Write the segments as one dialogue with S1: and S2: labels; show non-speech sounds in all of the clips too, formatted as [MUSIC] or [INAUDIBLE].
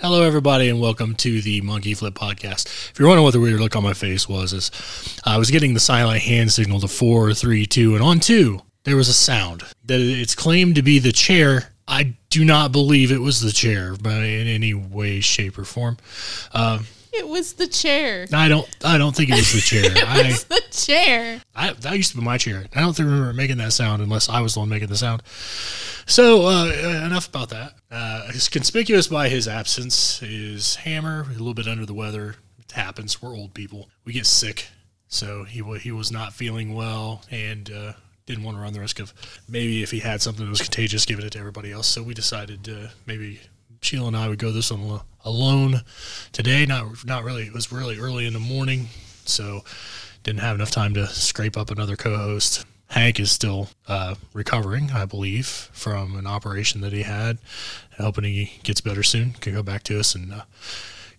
S1: Hello, everybody, and welcome to the Monkey Flip Podcast. If you're wondering what the weird look on my face was, is I was getting the silent hand signal to four, three, two, and on two, there was a sound that it's claimed to be the chair. I do not believe it was the chair, but in any way, shape, or form. Uh,
S2: It was the chair.
S1: I don't. I don't think it was the chair. [LAUGHS] I,
S2: was the chair.
S1: I that used to be my chair. I don't think I remember making that sound unless I was the one making the sound. So uh, enough about that. Uh, conspicuous by his absence. His hammer, a little bit under the weather. It happens. We're old people. We get sick. So he he was not feeling well and uh, didn't want to run the risk of maybe if he had something that was contagious, giving it to everybody else. So we decided uh, maybe Sheila and I would go this one alo- alone today. Not not really. It was really early in the morning, so didn't have enough time to scrape up another co-host. Hank is still uh, recovering, I believe, from an operation that he had. Hoping he gets better soon. Can go back to us and uh,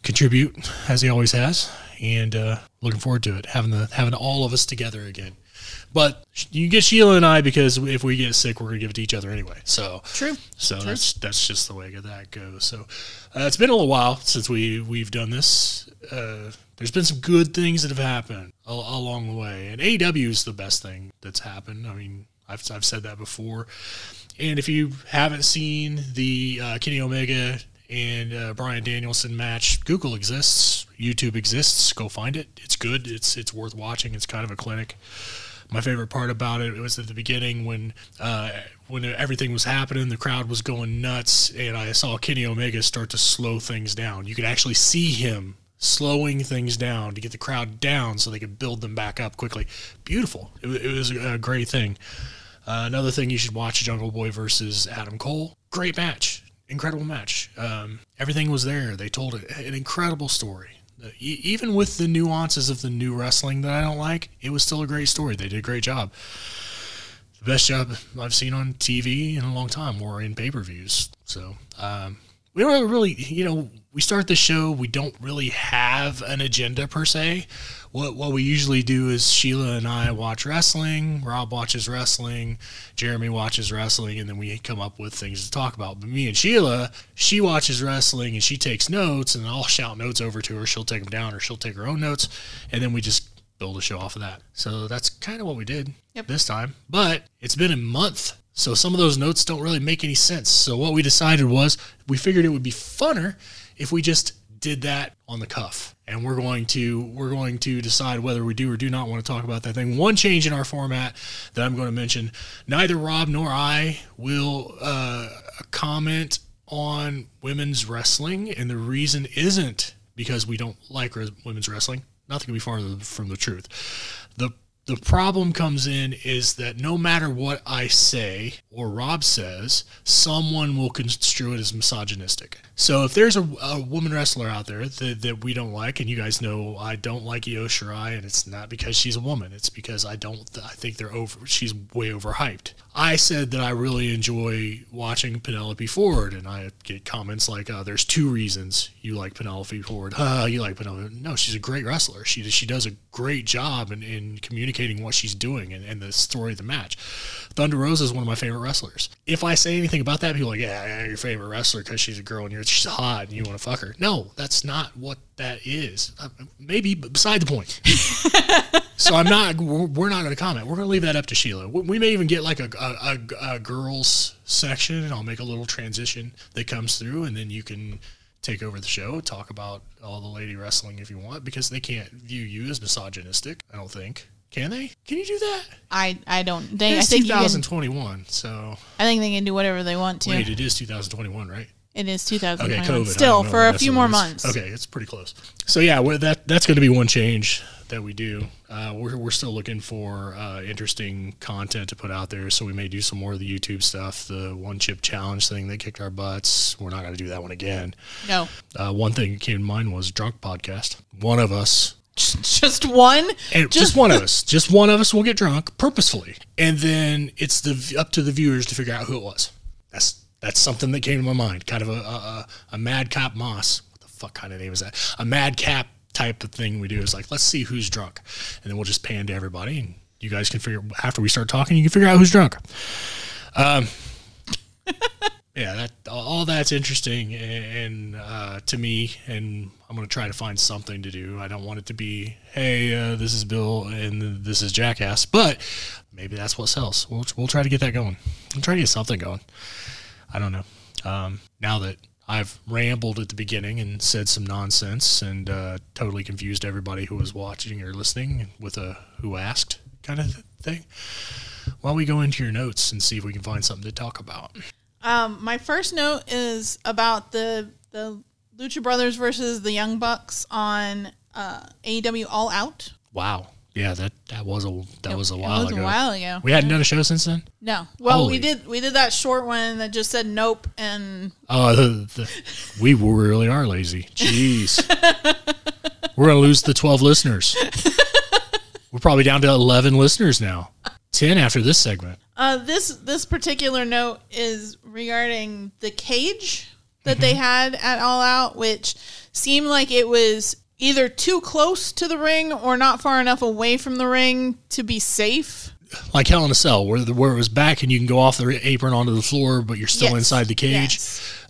S1: contribute as he always has. And uh, looking forward to it, having the having all of us together again. But you get Sheila and I because if we get sick, we're gonna give it to each other anyway. So
S2: True.
S1: so that's that's just the way that goes. So uh, it's been a little while since we we've done this. Uh, there's been some good things that have happened al- along the way, and AEW is the best thing that's happened. I mean, I've I've said that before. And if you haven't seen the uh, Kenny Omega and uh, Bryan Danielson match, Google exists, YouTube exists. Go find it. It's good. It's it's worth watching. It's kind of a clinic my favorite part about it was at the beginning when uh, when everything was happening, the crowd was going nuts, and I saw Kenny Omega start to slow things down. You could actually see him slowing things down to get the crowd down so they could build them back up quickly. Beautiful. It, it was a great thing. Uh, another thing you should watch: Jungle Boy versus Adam Cole. Great match, incredible match. Um, everything was there. They told it an incredible story. Even with the nuances of the new wrestling that I don't like, it was still a great story. They did a great job. The best job I've seen on TV in a long time, or in pay per views. So um, we don't really, you know, we start the show. We don't really have an agenda per se. What what we usually do is Sheila and I watch wrestling. Rob watches wrestling. Jeremy watches wrestling, and then we come up with things to talk about. But me and Sheila, she watches wrestling and she takes notes, and I'll shout notes over to her. She'll take them down, or she'll take her own notes, and then we just build a show off of that. So that's kind of what we did
S2: Yep.
S1: this time. But it's been a month, so some of those notes don't really make any sense. So what we decided was we figured it would be funner if we just did that on the cuff. And we're going to we're going to decide whether we do or do not want to talk about that thing. One change in our format that I'm going to mention: neither Rob nor I will uh, comment on women's wrestling, and the reason isn't because we don't like women's wrestling. Nothing could be farther from the truth. The the problem comes in is that no matter what I say or Rob says, someone will construe it as misogynistic. So if there's a, a woman wrestler out there that, that we don't like, and you guys know I don't like Io Shirai, and it's not because she's a woman, it's because I don't. I think they're over. She's way overhyped. I said that I really enjoy watching Penelope Ford, and I get comments like, uh, "There's two reasons you like Penelope Ford. Uh, you like Penelope? No, she's a great wrestler. She she does a great job in, in communicating what she's doing and, and the story of the match. Thunder Rosa is one of my favorite wrestlers. If I say anything about that, people are like, yeah, yeah your favorite wrestler because she's a girl and you're she's hot and you want to fuck her. No, that's not what that is. Uh, maybe, but beside the point. [LAUGHS] So I'm not. We're we're not going to comment. We're going to leave that up to Sheila. We we may even get like a, a, a, a girls section, and I'll make a little transition that comes through, and then you can take over the show, talk about all the lady wrestling if you want, because they can't view you as misogynistic. I don't think. Can they? Can you do that?
S2: I I don't. They, I
S1: It's
S2: think you can,
S1: 2021, so
S2: I think they can do whatever they want to.
S1: wait, it is 2021, right?
S2: It is
S1: Okay,
S2: 2021.
S1: COVID.
S2: Still for a few more months.
S1: Okay, it's pretty close. So yeah, well, that that's going to be one change that we do. Uh, we're we're still looking for uh, interesting content to put out there, so we may do some more of the YouTube stuff. The one chip challenge thing that kicked our butts. We're not going to do that one again.
S2: No,
S1: Uh, one thing that came to mind was drunk podcast. One of us [LAUGHS]
S2: just one.
S1: and just, one of [LAUGHS] us, just one of us will get drunk purposefully, and then it's the up to the viewers to figure out who it was. That's that's something that came to my mind. Kind of a a, a, a mad cop moss. What the fuck kind of name is that? A mad cap type of thing we do is like let's see who's drunk, and then we'll just pan to everybody, and you guys can figure after we start talking, you can figure out who's drunk. Um, [LAUGHS] yeah, that all that's interesting and uh, to me, and I'm gonna try to find something to do. I don't want it to be, hey, uh, this is Bill and this is Jackass, but maybe that's what sells. We'll we'll try to get that going. We'll try to get something going. I don't know. Um, now that I've rambled at the beginning and said some nonsense and uh, totally confused everybody who was watching or listening with a who asked kind of thing. Why don't we go into your notes and see if we can find something to talk about?
S2: Um, my first note is about the the Lucha Brothers versus the Young Bucks on uh, AEW All Out.
S1: Wow. Yeah, that that was a that was a
S2: It
S1: while
S2: was
S1: ago.
S2: a while ago.
S1: We hadn't done a show since then.
S2: No. Well,
S1: Holy.
S2: we did we did that short one that just said nope and
S1: Oh, the, we really are lazy. Jeez, [LAUGHS] we're gonna lose the twelve listeners. We're probably down to eleven listeners now. Ten after this segment.
S2: Uh, this this particular note is regarding the cage that they had at All Out, which seemed like it was either too close to the ring or not far enough away from the ring to be safe.
S1: Like Hell in a Cell, where the, where it was back and you can go off the apron onto the floor, but you're still
S2: Yes.
S1: inside the cage.
S2: Yes.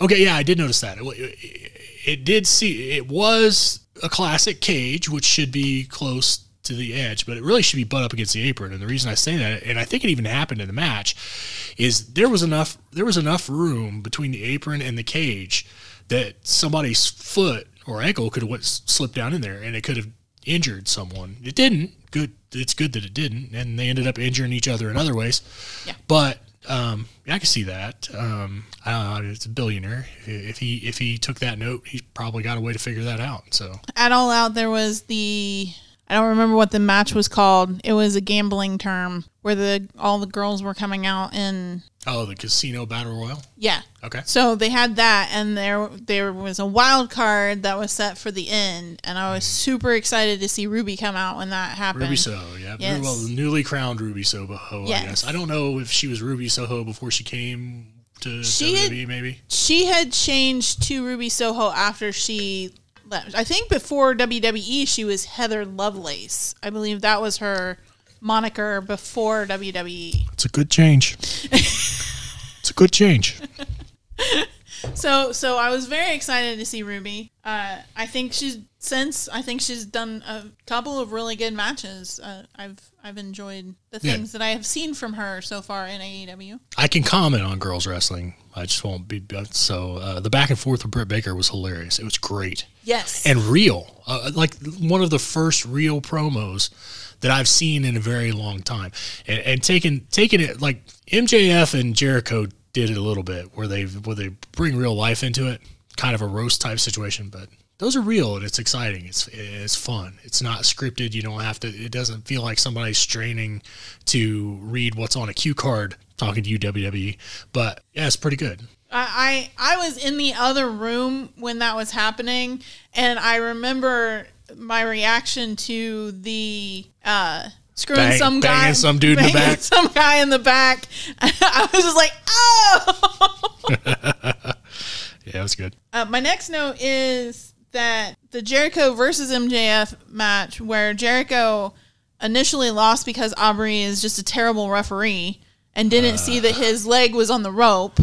S1: Okay, yeah, I did notice that. It, it, it did see it was a classic cage, which should be close to the edge, but it really should be butt up against the apron. And the reason I say that, and I think it even happened in the match, is there was enough there was enough room between the apron and the cage that somebody's foot or ankle could have slipped down in there, and it could have injured someone. It didn't. Good. It's good that it didn't, and they ended up injuring each other in other ways.
S2: Yeah.
S1: But um, yeah, I can see that. Um, I don't know. It's a billionaire. If he if he took that note, he's probably got a way to figure that out. So
S2: At All Out, there was the I don't remember what the match was called. It was a gambling term where the all the girls were coming out and
S1: oh, the casino battle royal.
S2: yeah.
S1: Okay.
S2: So they had that, and there there was a wild card that was set for the end, and I was mm. super excited to see Ruby come out when that happened.
S1: Ruby Soho, yeah.
S2: Yes.
S1: Well, newly crowned Ruby Soho, I
S2: Yes.
S1: guess. I don't know if she was Ruby Soho before she came to
S2: She had-
S1: maybe.
S2: She had changed to Ruby Soho after she. I think before WWE, she was Heather Lovelace. I believe that was her moniker before. WWE.
S1: It's a good change. it's a good change. [LAUGHS]
S2: So so I was very excited to see Ruby. Uh, I think she's since I think she's done a couple of really good matches. Uh, I've I've enjoyed the
S1: Yeah.
S2: things that I have seen from her so far in AEW.
S1: I can comment on girls wrestling. I just won't be. So uh, the back and forth with Britt Baker was hilarious. It was great.
S2: Yes.
S1: and real. Uh, like one of the first real promos that I've seen in a very long time. And, and taking taking it like MJF and Jericho did it a little bit where they where they bring real life into it, kind of a roast type situation, but those are real and it's exciting. It's it's fun. It's not scripted. You don't have to. It doesn't feel like somebody's straining to read what's on a cue card talking to you WWE. But yeah, it's pretty good.
S2: I, I was in the other room when that was happening, and I remember my reaction to the uh, screwing
S1: Bang-
S2: some guy,
S1: some dude in the back.
S2: some guy in the back. [LAUGHS] I was just like, oh. [LAUGHS]
S1: Yeah, it was good.
S2: Uh, my next note is that the Jericho versus MJF match, where Jericho initially lost because Aubrey is just a terrible referee and didn't see that his leg was on the rope.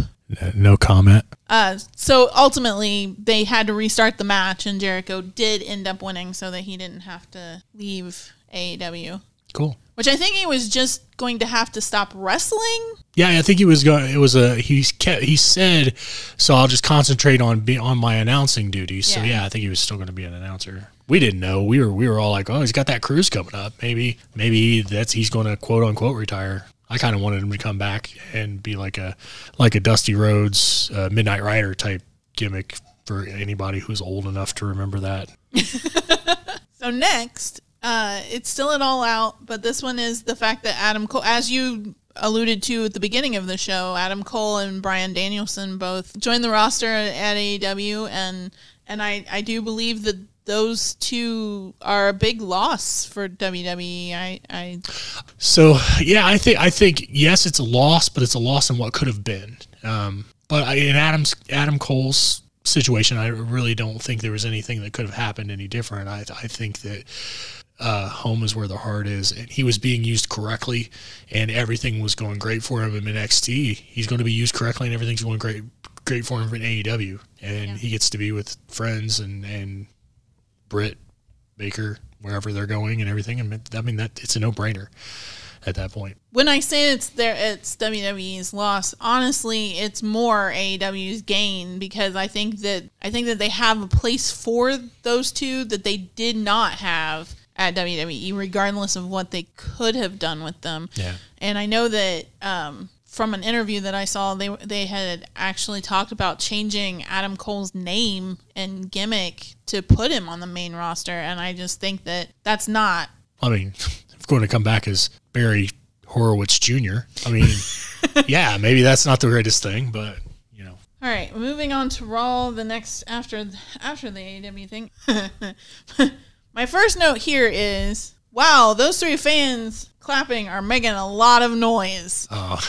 S1: No comment.
S2: Uh, so ultimately, they had to restart the match, and Jericho did end up winning, so that he didn't have to leave AEW.
S1: Cool.
S2: Which I think he was just going to have to stop wrestling.
S1: Yeah, I think he was going. It was a he kept he said, so I'll just concentrate on be on my announcing duties. So
S2: Yeah.
S1: yeah, I think he was still going to be an announcer. We didn't know. We were we were all like, oh, he's got that cruise coming up. Maybe maybe that's he's going to quote unquote retire. I kind of wanted him to come back and be like a like a Dusty Rhodes uh, Midnight Rider type gimmick for anybody who's old enough to remember that. [LAUGHS]
S2: So next, uh, it's still an all out, but this one is the fact that Adam Cole, as you alluded to at the beginning of the show, Adam Cole and Bryan Danielson both joined the roster at AEW, and and I I do believe that those two are a big loss for WWE. I I
S1: So yeah, I think I think yes, it's a loss, but it's a loss in what could have been. Um, but I, in Adam's Adam Cole's situation, I really don't think there was anything that could have happened any different. I I think that uh, home is where the heart is, and he was being used correctly, and everything was going great for him in NXT. He's going to be used correctly, and everything's going great, great for him in AEW, and
S2: Yeah.
S1: he gets to be with friends and and Britt Baker wherever they're going and everything. And I mean that it's a no brainer at that point.
S2: when I say it's their it's WWE's loss, honestly, it's more AEW's gain because I think that I think that they have a place for those two that they did not have at WWE, regardless of what they could have done with them.
S1: Yeah.
S2: And I know that um, from an interview that I saw, they they had actually talked about changing Adam Cole's name and gimmick to put him on the main roster, and I just think that that's not
S1: I mean, if [LAUGHS] going to come back as Barry Horowitz Jr., I mean, [LAUGHS] yeah, maybe that's not the greatest thing, but you know,
S2: All right, moving on to Raw. The next after after the AEW thing. [LAUGHS] My first note here is, wow, those three fans clapping are making a lot of noise.
S1: oh.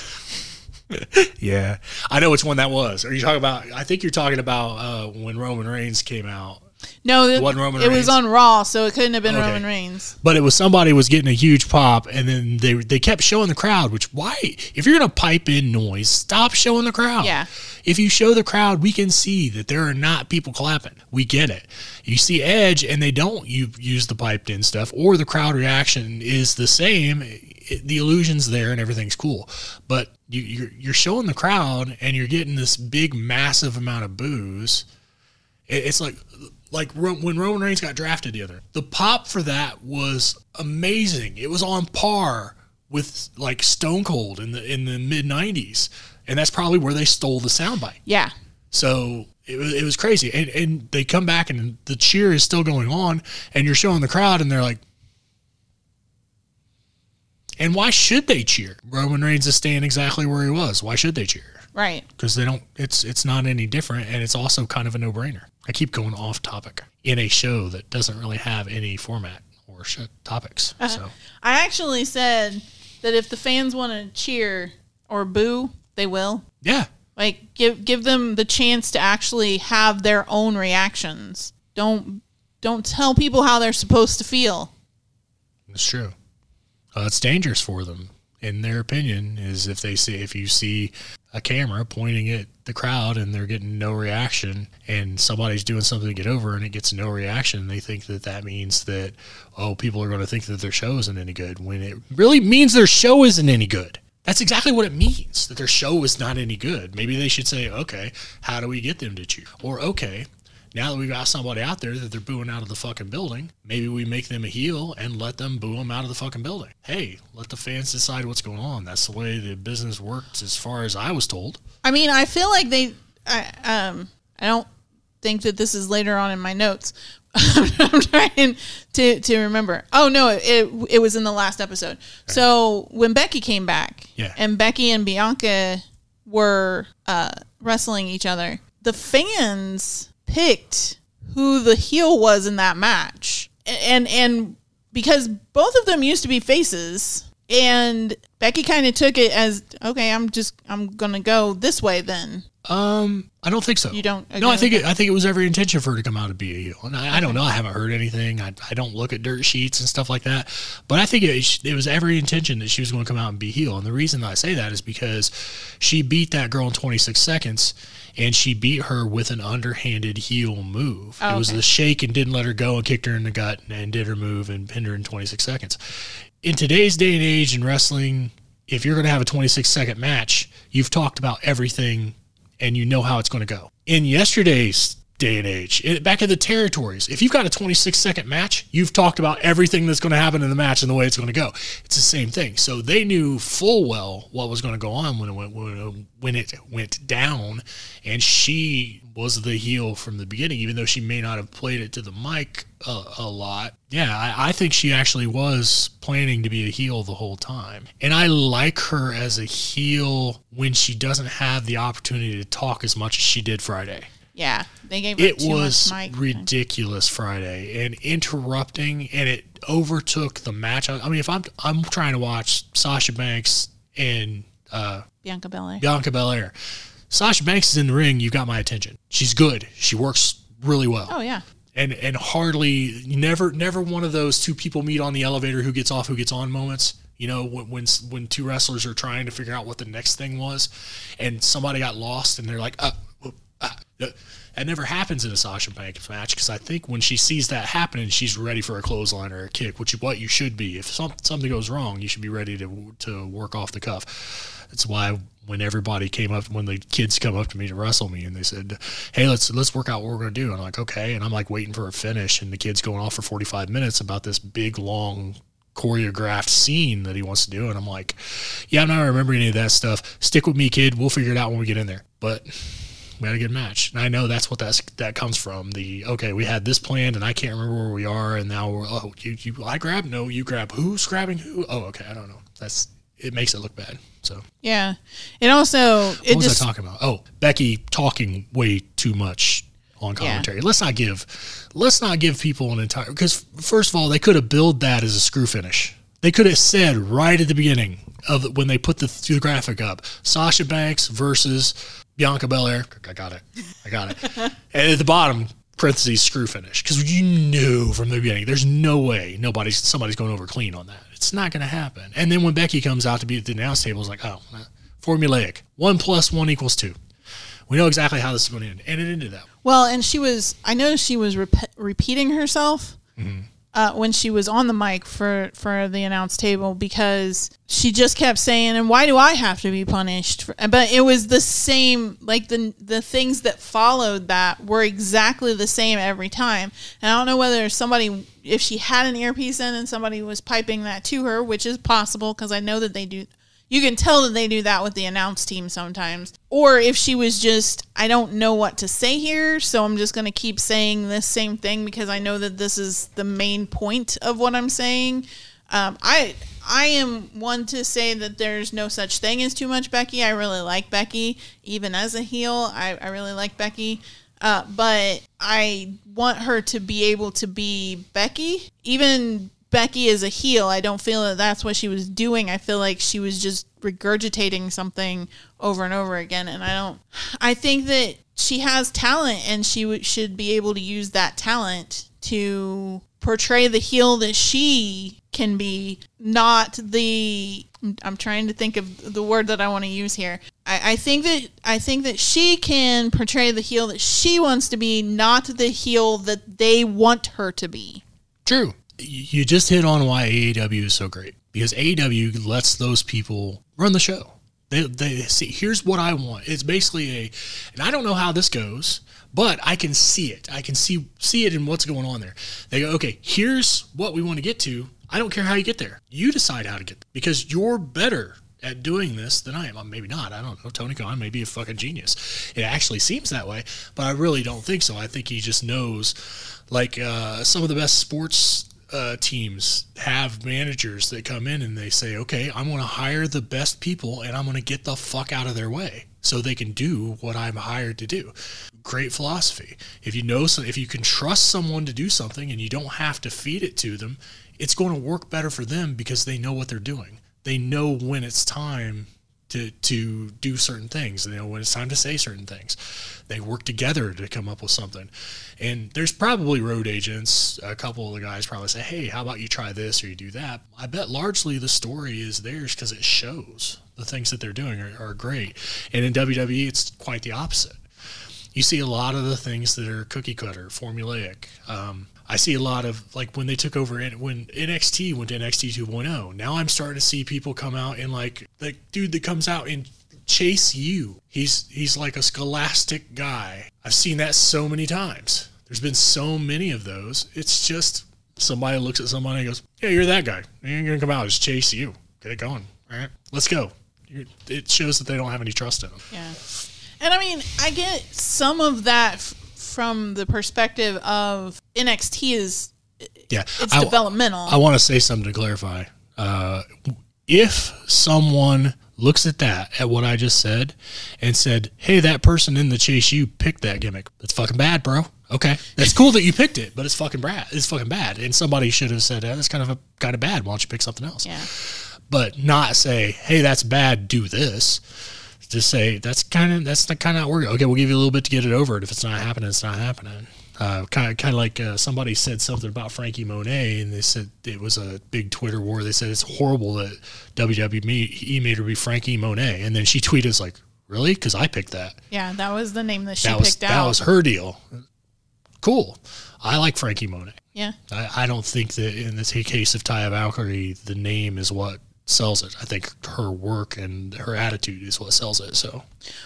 S1: [LAUGHS] yeah, I know which one that was. Are you talking about? I think you're talking about uh, when Roman Reigns came out,
S2: No, it,
S1: wasn't Roman
S2: it was on Raw, so it couldn't have been
S1: Okay.
S2: Roman Reigns.
S1: but it was somebody was getting a huge pop, and then they they kept showing the crowd. Which why, if you're gonna pipe in noise, stop showing the crowd.
S2: Yeah.
S1: If you show the crowd, we can see that there are not people clapping. We get it. You see Edge, and they don't you use the piped in stuff, or the crowd reaction is the same. The illusion's there, and everything's cool. But you, you're showing the crowd, and you're getting this big, massive amount of boos. It- It's like like when Roman Reigns got drafted the other. The pop for that was amazing. It was on par with like Stone Cold in the in the mid '90s, and that's probably where they stole the soundbite.
S2: Yeah,
S1: So it was it was crazy, and and they come back and the cheer is still going on, and you're showing the crowd, and they're like. And why should they cheer? Roman Reigns is staying exactly where he was. Why should they cheer?
S2: right.
S1: because they don't it's it's not any different and it's also kind of a no-brainer i keep going off topic in a show that doesn't really have any format or topics uh-huh. so
S2: I actually said that if the fans want to cheer or boo, they will.
S1: yeah
S2: Like give give them the chance to actually have their own reactions. Don't don't tell people how they're supposed to feel.
S1: it's true uh, it's dangerous for them in their opinion is if they see if you see a camera pointing at the crowd and they're getting no reaction and somebody's doing something to get over and it gets no reaction they think that that means that oh people are going to think that their show isn't any good when it really means their show isn't any good that's exactly what it means that their show is not any good maybe they should say okay how do we get them to cheer or okay now that we've got somebody out there that they're booing out of the fucking building, maybe we make them a heel and let them boo them out of the fucking building. Hey, let the fans decide what's going on. That's the way the business works, as far as I was told.
S2: I mean, I feel like they. I um. I don't think that this is later on in my notes. [LAUGHS] I'm trying to to remember. Oh no, it it was in the last episode. So when Becky came back,
S1: Yeah.
S2: and Becky and Bianca were uh, wrestling each other, the fans picked who the heel was in that match, and and because both of them used to be faces. And Becky kind of took it as okay. I'm just I'm gonna go this way then.
S1: Um, I don't think so.
S2: You don't
S1: No, I think it, I think it was every intention for her to come out and be a heel. And I, I don't know. I haven't heard anything. I, I don't look at dirt sheets and stuff like that. But I think it, it was every intention that she was going to come out and be heel. And the reason that I say that is because she beat that girl in 26 seconds, and she beat her with an underhanded heel move.
S2: Oh,
S1: it was
S2: okay.
S1: the shake and didn't let her go and kicked her in the gut and did her move and pinned her in 26 seconds. In today's day and age in wrestling, if you're going to have a 26 second match, you've talked about everything and you know how it's going to go. In yesterday's day and age, it, back in the territories, if you've got a 26 second match, you've talked about everything that's going to happen in the match and the way it's going to go. It's the same thing. So they knew full well what was going to go on when it went when it, went down, and she was the heel from the beginning, even though she may not have played it to the mic a, a lot. Yeah, I, I think she actually was planning to be a heel the whole time. And I like her as a heel when she doesn't have the opportunity to talk as much as she did Friday.
S2: Yeah, they gave
S1: It was ridiculous Friday and interrupting, and it overtook the match. I I mean, if I'm I'm trying to watch Sasha Banks and uh,
S2: Bianca Belair.
S1: Bianca Belair, Sasha Banks is in the ring. You've got my attention. She's good. She works really well
S2: Oh yeah,
S1: and and hardly never never one of those two people meet on the elevator who gets off who gets on moments. You know, when when when two wrestlers are trying to figure out what the next thing was, and somebody got lost, and they're like, uh, uh, that never happens in a Sasha Banks match because I think when she sees that happening, she's ready for a clothesline or a kick, which is what you should be. If some, something goes wrong, you should be ready to to work off the cuff. That's why when everybody came up, when the kids come up to me to wrestle me, and they said, "Hey, let's let's work out what we're gonna do," and I'm like, "Okay," and I'm like waiting for a finish, and the kid's going off for 45 minutes about this big long choreographed scene that he wants to do. And I'm like, yeah, I'm not remembering any of that stuff. Stick with me, kid. We'll figure it out when we get in there. But we had a good match. And I know that's what that's that comes from. The okay, we had this planned and I can't remember where we are and now we're oh you, you I grab no, you grab who's grabbing who? Oh, okay, I don't know. That's it makes it look bad. So
S2: Yeah. It also
S1: what
S2: it
S1: was
S2: just
S1: I talking about? Oh, Becky talking way too much on commentary. Let's not give let's not give people an entire because first of all, they could have billed that as a screw finish. They could have said right at the beginning of when they put the, the graphic up, Sasha Banks versus Bianca Belair. I got it. I got it. and at the bottom, parentheses screw finish because you knew from the beginning there's no way nobody's somebody's going over clean on that. It's not going to happen. And then when Becky comes out to be at the announce table, it's like, oh, formulaic. One plus one equals two. We know exactly how this is going to end, and it ended that. way.
S2: Well, and she was, I know she was rep- repeating herself mm-hmm. Uh, when she was on the mic for, for the announce table because she just kept saying, and why do I have to be punished? For, but it was the same, like the, the things that followed that were exactly the same every time. And I don't know whether somebody, if she had an earpiece in and somebody was piping that to her, which is possible because I know that they do you can tell that they do that with the announce team sometimes. Or if she was just, I don't know what to say here, so I'm just going to keep saying this same thing because I know that this is the main point of what I'm saying. Um, I I am one to say that there's no such thing as too much Becky. I really like Becky, even as a heel. I, I really like Becky. Uh, but I want her to be able to be Becky. Even Becky is a heel, I don't feel that that's what she was doing. I feel like she was just regurgitating something over and over again. And I don't, I think that she has talent and she w- should be able to use that talent to portray the heel that she can be, not the. I'm trying to think of the word that I want to use here. I, I think that I think that she can portray the heel that she wants to be, not the heel that they want her to be.
S1: True. You just hit on why AEW is so great because AEW lets those people run the show. They, they see here's what I want. It's basically a, and I don't know how this goes, but I can see it. I can see see it in what's going on there. They go, okay, here's what we want to get to. I don't care how you get there. You decide how to get there because you're better at doing this than I am. Well, maybe not. I don't know. Tony Khan may be a fucking genius. It actually seems that way, but I really don't think so. I think he just knows, like uh, some of the best sports uh, teams have managers that come in and they say, okay, I'm going to hire the best people and I'm going to get the fuck out of their way so they can do what I'm hired to do. Great philosophy. If you know, so if you can trust someone to do something and you don't have to feed it to them, it's going to work better for them because they know what they're doing. They know when it's time to to do certain things. They know when it's time to say certain things. They work together to come up with something. And there's probably road agents. A couple of the guys probably say, "Hey, how about you try this or you do that?" I bet largely the story is theirs because it shows the things that they're doing are, are great. And in WWE, it's quite the opposite. You see a lot of the things that are cookie cutter, formulaic. Um, I see a lot of like when they took over it when NXT went to NXT 2.0. Now I'm starting to see people come out and like the dude that comes out and chase you. He's he's like a scholastic guy. I've seen that so many times. There's been so many of those. It's just somebody looks at somebody and goes, "Yeah, you're that guy. You're gonna come out and just chase you. Get it going. All right, let's go." It shows that they don't have any trust in them.
S2: Yeah. And I mean, I get some of that from the perspective of NXT is
S1: Yeah,
S2: it's
S1: I-
S2: developmental.
S1: I want to say something to clarify. Uh, if someone looks at that, at what I just said, and said, "Hey, that person in the Chase U picked that gimmick," that's fucking bad, bro. Okay, that's cool that you picked it, but it's fucking bad. It's fucking bad, and somebody should have said, "Eh, "That's kind of a kind of bad. Why don't you pick something else?"
S2: yeah.
S1: But not say, "Hey, that's bad. Do this." Just say that's kind of that's the kind of work. Okay, we'll give you a little bit to get it over it. If it's not happening, it's not happening. Uh, kind of, kind of like uh, somebody said something about Franky Monet, and they said it was a big Twitter war. They said it's horrible that WWE made her be Franky Monet, and then she tweeted, "It's like, really? Because I picked that.
S2: Yeah, that was the name that she
S1: That was
S2: picked
S1: that
S2: out.
S1: That was her deal. Cool. I like Franky Monet.
S2: yeah.
S1: I, I don't think that in this case of Taya Valkyrie, the name is what sells it. I think her work and her attitude is what sells it. So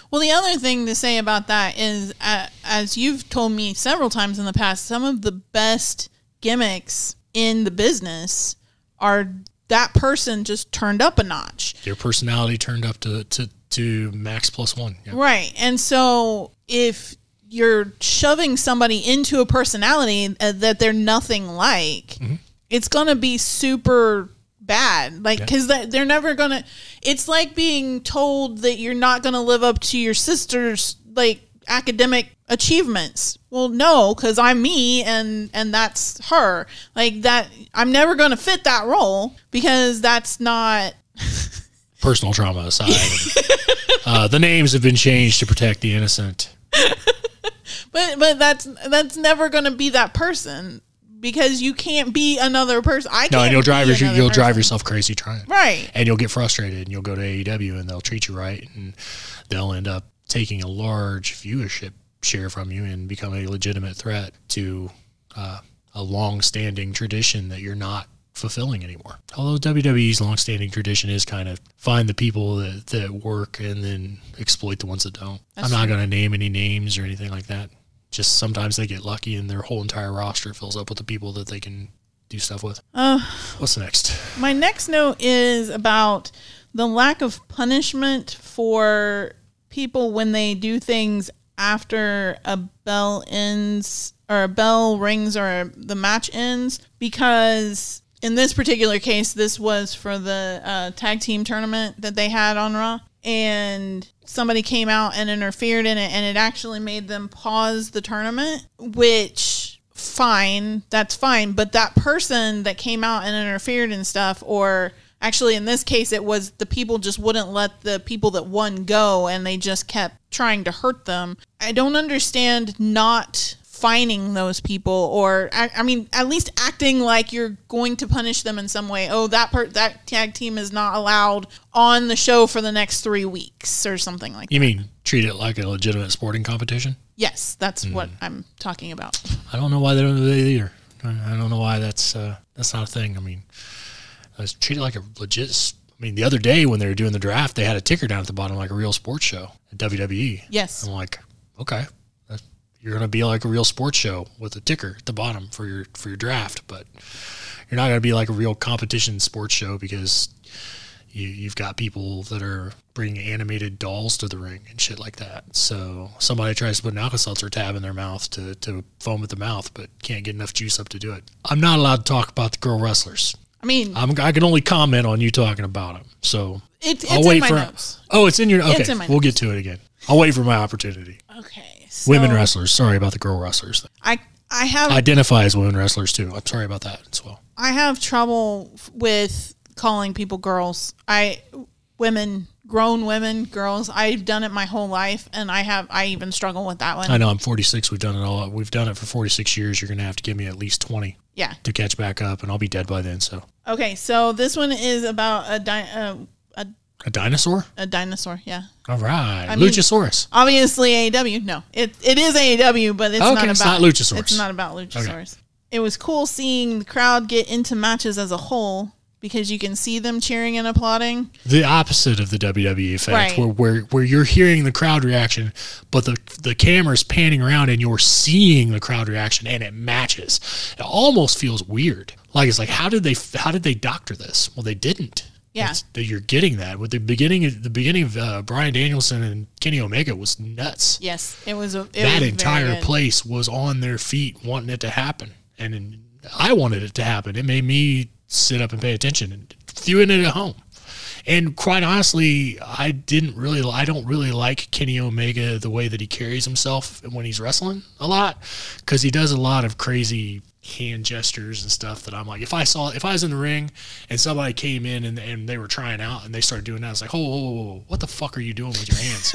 S2: Well, the other thing to say about that is, uh, as you've told me several times in the past, some of the best gimmicks in the business are that person just turned up a notch.
S1: your personality turned up to to, to max plus one. Yeah.
S2: Right. And so if you're shoving somebody into a personality uh, that they're nothing like, it's going to be super bad. Like, because they're never to, it's like being told that you're not to live up to your sister's, like, academic achievements well no because i'm me and and that's her like that i'm never to fit that role because that's not [LAUGHS]
S1: Personal trauma aside, uh, the names have been changed to protect the innocent. [LAUGHS]
S2: But but that's that's never to be that person because you can't be another person. I can't.
S1: No, and you'll drive your, you'll drive yourself crazy trying.
S2: right.
S1: and you'll get frustrated and you'll go to AEW and they'll treat you right and they'll end up taking a large viewership share from you and become a legitimate threat to uh, a long-standing tradition that you're not fulfilling anymore. Although WWE's long-standing tradition is kind of find the people that, that work and then exploit the ones that don't.
S2: That's
S1: I'm not going to name any names or anything like that. Just sometimes they get lucky and their whole entire roster fills up with the people that they can do stuff with.
S2: Uh,
S1: What's next?
S2: my next note is about the lack of punishment for people when they do things after a bell ends or a bell rings or the match ends because in this particular case this was for the uh, tag team tournament that they had on raw and somebody came out and interfered in it and it actually made them pause the tournament which fine that's fine. But that person that came out and interfered and stuff or actually in this case it was the people just wouldn't let the people that won go and they just kept trying to hurt them. I don't understand not fining those people or I, I mean at least acting like you're going to punish them in some way oh that part that tag team is not allowed on the show for the next three weeks or something like that
S1: You mean treat it like a legitimate sporting competition?
S2: yes that's what
S1: Hmm.
S2: i'm talking about
S1: I don't know why they don't do that either. I I don't know why that's uh, that's not a thing. I mean, let's treat it like a legit. I mean, the other day when they were doing the draft, they had a ticker down at the bottom like a real sports show at WWE.
S2: yes
S1: I'm like, okay, you're gonna be like a real sports show with a ticker at the bottom for your for your draft, but you're not gonna be like a real competition sports show because you, you've got people that are bringing animated dolls to the ring and shit like that. So somebody tries to put an Alka-Seltzer tab in their mouth to, to foam at the mouth, but can't get enough juice up to do it. I'm not allowed to talk about the girl wrestlers.
S2: i mean
S1: I'm, I can only comment on you talking about them. So
S2: it's,
S1: I'll wait
S2: in my
S1: for.
S2: notes
S1: Oh, it's in your. Okay,
S2: in
S1: we'll get to it again. I'll wait for my opportunity.
S2: okay so
S1: Women wrestlers. Sorry about the girl wrestlers.
S2: i i have
S1: Identify as women wrestlers too. I'm sorry about that as well.
S2: I have trouble with calling people girls. I women, grown women, girls. I've done it my whole life, and I have. I even struggle with that one.
S1: I know I'm 46. We've done it all. We've done it for 46 years. You're gonna have to give me at least 20
S2: yeah.
S1: to catch back up, and I'll be dead by then. So
S2: Okay. So this one is about a di- uh, a,
S1: dinosaur.
S2: a dinosaur. Yeah.
S1: All right,
S2: I mean-
S1: Luchasaurus.
S2: Obviously AEW. No, it it is AEW, but it's
S1: Okay,
S2: not
S1: it's
S2: about
S1: not Luchasaurus.
S2: It's not about Luchasaurus. It was cool seeing the crowd get into matches as a whole because you can see them cheering and applauding.
S1: The opposite of the WWE effect,
S2: Right.
S1: where, where where you're hearing the crowd reaction, but the the camera's panning around and you're seeing the crowd reaction, and it matches. It almost feels weird. Like it's like how did they how did they doctor this? Well, they didn't.
S2: Yeah.
S1: That you're getting that with the beginning. The beginning of uh, Bryan Danielson and Kenny Omega was nuts.
S2: Yes, it was. A, it was
S1: that
S2: very
S1: entire place was on their feet wanting it to happen and in, i wanted it to happen it made me sit up and pay attention and doing it at home and quite honestly i didn't really i don't really like kenny omega the way that he carries himself when he's wrestling a lot because he does a lot of crazy hand gestures and stuff that i'm like if i saw if i was in the ring and somebody came in and, and they were trying out and they started doing that I was like oh whoa, whoa, whoa, what the fuck are you doing with your hands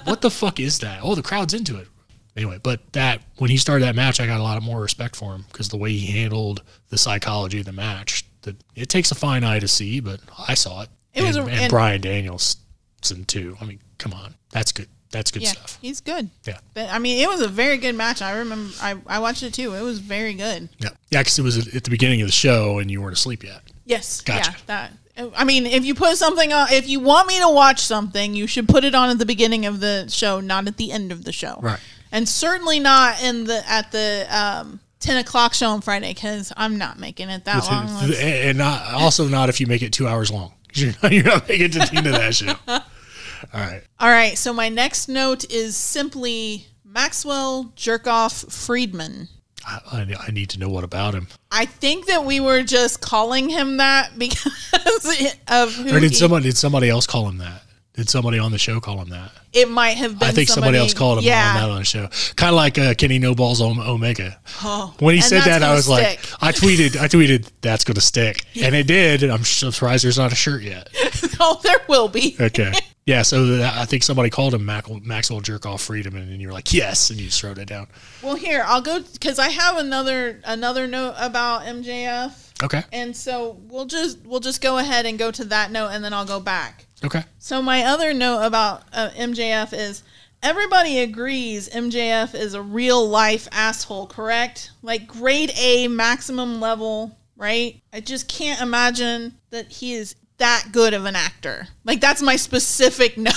S1: [LAUGHS] what the fuck is that oh the crowd's into it anyway, but that when he started that match, I got a lot of more respect for him because the way he handled the psychology of the match. That it takes a fine eye to see, but I saw it.
S2: It
S1: and,
S2: was a-
S1: and,
S2: and-
S1: Bryan Danielson too. I mean, come on, that's good. That's good
S2: Yeah,
S1: stuff.
S2: he's good.
S1: Yeah.
S2: But I mean, it was a very good match. I remember I, I watched it too. It was very good.
S1: Yeah, yeah, because it was at the beginning of the show and you weren't asleep yet.
S2: Yes.
S1: Gotcha.
S2: Yeah. That. I mean, if you put something on, if you want me to watch something, you should put it on at the beginning of the show, not at the end of the show.
S1: Right.
S2: And certainly not in the at the um, ten o'clock show on Friday because I'm not making it that long.
S1: and and not also not if you make it two hours long. You're not, you're not making it to the end of that show. [LAUGHS] All right.
S2: All right. So my next note is simply Maxwell Jerkoff Friedman.
S1: I, I, I need to know what about him.
S2: I think that we were just calling him that [LAUGHS] because of who
S1: Or did
S2: he-
S1: somebody did somebody else call him that? Did somebody on the show call him that?
S2: it might have been.
S1: I think somebody, else called him
S2: yeah.
S1: on that on the show. Kind of like uh, Kenny No Balls Om- Omega.
S2: Oh,
S1: When he said that, I was like. I tweeted, I tweeted, that's going to stick, [LAUGHS] and it did. I'm surprised there's not a shirt yet. [LAUGHS]
S2: oh, there will be.
S1: Okay. Yeah, so that, I think somebody called him Mac, Maxwell Jerkoff Friedman, and you're like, yes, and you just wrote it down.
S2: Well, here I'll go because I have another another note about MJF,
S1: Okay.
S2: and so we'll just we'll just go ahead and go to that note, and then I'll go back.
S1: Okay.
S2: So my other note about uh, MJF is everybody agrees MJF is a real life asshole, correct? Like grade A maximum level, right? I just can't imagine that he is that good of an actor. Like that's my specific note.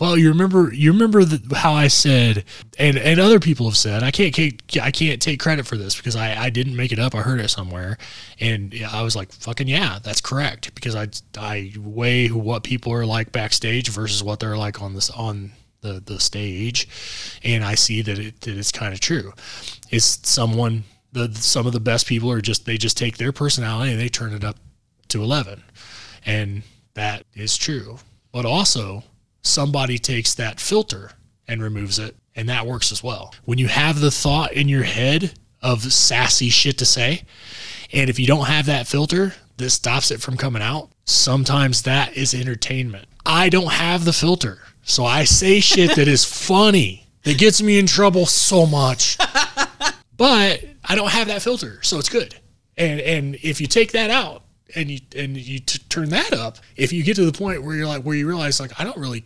S1: Well, you remember, you remember the, how I said, and and other people have said, I can't, I can't take credit for this because I, I didn't make it up. I heard it somewhere, and I was like, fucking yeah, that's correct because I I weigh what people are like backstage versus what they're like on this on the the stage, and I see that it that it's kind of true. It's someone the some of the best people are just they just take their personality and they turn it up to eleven, and that is true. But also somebody takes that filter and removes it, and that works as well. When you have the thought in your head of sassy shit to say, and if you don't have that filter that stops it from coming out, sometimes that is entertainment. I don't have the filter, so I say [LAUGHS] shit that is funny that gets me in trouble so much. [LAUGHS] But I don't have that filter, so it's good. And and if you take that out and you and you t- turn that up, if you get to the point where you're like where you realize like I don't really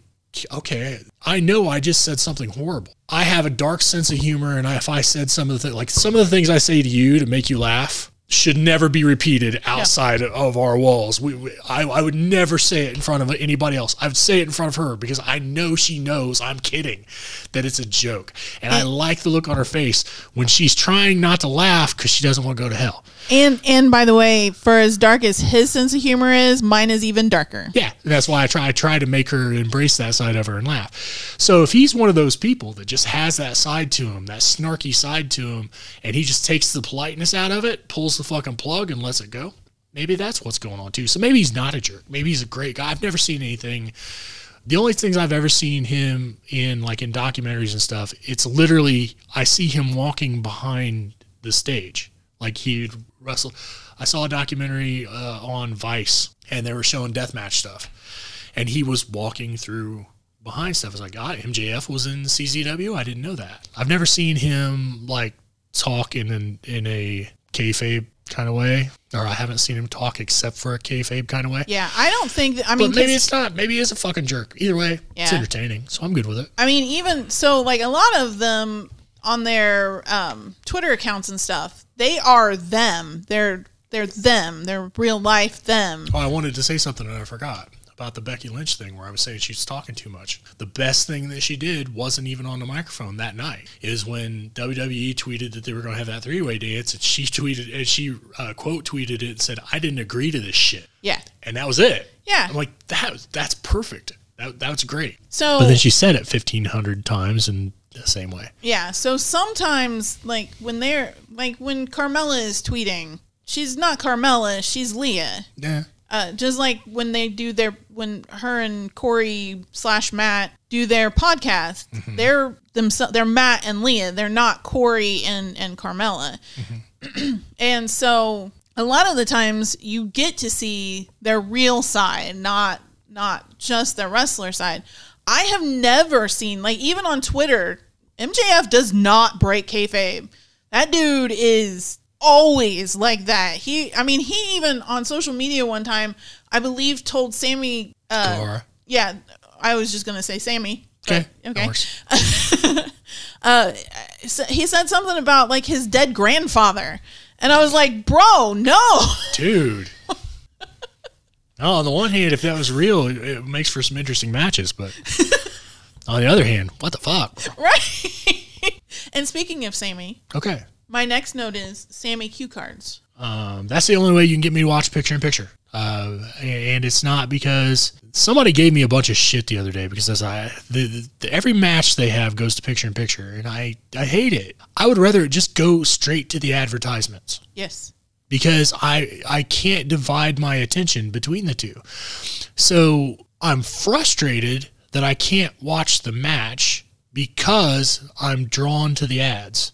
S1: okay, I know I just said something horrible. I have a dark sense of humor, and I, if I said some of the th- like some of the things I say to you to make you laugh should never be repeated outside of our walls. We, we I, I would never say it in front of anybody else. I would say it in front of her because I know she knows I'm kidding, that it's a joke, and I like the look on her face when she's trying not to laugh because she doesn't want to go to hell.
S2: And and by the way, for as dark as his sense of humor is, mine is even darker.
S1: Yeah, that's why I try. I try to make her embrace that side of her and laugh. So if he's one of those people that just has that side to him, that snarky side to him, and he just takes the politeness out of it, pulls the fucking plug, and lets it go, maybe that's what's going on too. So maybe he's not a jerk. Maybe he's a great guy. I've never seen anything. The only things I've ever seen him in, like in documentaries and stuff, it's literally I see him walking behind the stage, like he'd wrestle. I saw a documentary uh, on Vice, and they were showing deathmatch stuff, and he was walking through behind stuff. I was like, God, MJF was in CZW. I didn't know that. I've never seen him like talk in an, in a kayfabe kind of way, or I haven't seen him talk except for a kayfabe kind of way.
S2: Yeah, I don't think. That, I mean,
S1: But maybe it's not. Maybe he's a fucking jerk. Either way, it's entertaining, so I'm good with it.
S2: I mean, even so, like a lot of them on their um, Twitter accounts and stuff, they are them. They're they're them. They're real life them.
S1: Oh, I wanted to say something and I forgot about the Becky Lynch thing where I was saying she's talking too much. The best thing that she did wasn't even on the microphone that night. Is when WWE tweeted that they were going to have that three way dance, and she [LAUGHS] tweeted and she uh, quote tweeted it and said, "I didn't agree to this shit,"
S2: Yeah.
S1: and that was it.
S2: Yeah.
S1: I'm like that. was- That's perfect. That that's great.
S2: So
S1: But then she said it fifteen hundred times in the same way.
S2: yeah. So sometimes, like when they're like when Carmella is tweeting, she's not Carmella, She's Leah.
S1: Yeah.
S2: Uh, just like when they do their when her and Corey slash Matt do their podcast, they're themselves. They're Matt and Leah. They're not Corey and and Carmella. [CLEARS THROAT] and so a lot of the times you get to see their real side, not not just their wrestler side. I have never seen like even on Twitter MJF does not break kayfabe. That dude is always like that. He, I mean, he even on social media one time, I believe, told Sammy. Uh, yeah, I was just gonna say Sammy.
S1: Okay.
S2: okay. [LAUGHS] Uh, so he said something about like his dead grandfather, and I was like, bro, no.
S1: Dude. [LAUGHS] No, on the one hand, if that was real, it, it makes for some interesting matches. But [LAUGHS] on the other hand, what the fuck?
S2: right. [LAUGHS] and speaking of Sammy,
S1: Okay.
S2: my next note is Sammy cue cards.
S1: Um, that's the only way you can get me to watch picture in picture. Uh, and it's not because somebody gave me a bunch of shit the other day because as I the, the, every match they have goes to picture in picture, and I I hate it. I would rather it just go straight to the advertisements
S2: Yes.
S1: Because I I can't divide my attention between the two. So I'm frustrated that I can't watch the match because I'm drawn to the ads.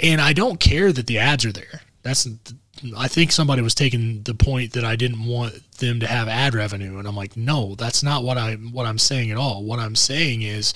S1: And I don't care that the ads are there. That's I think somebody was taking the point that I didn't want them to have ad revenue and I'm like, "No, that's not what I what I'm saying at all. What I'm saying is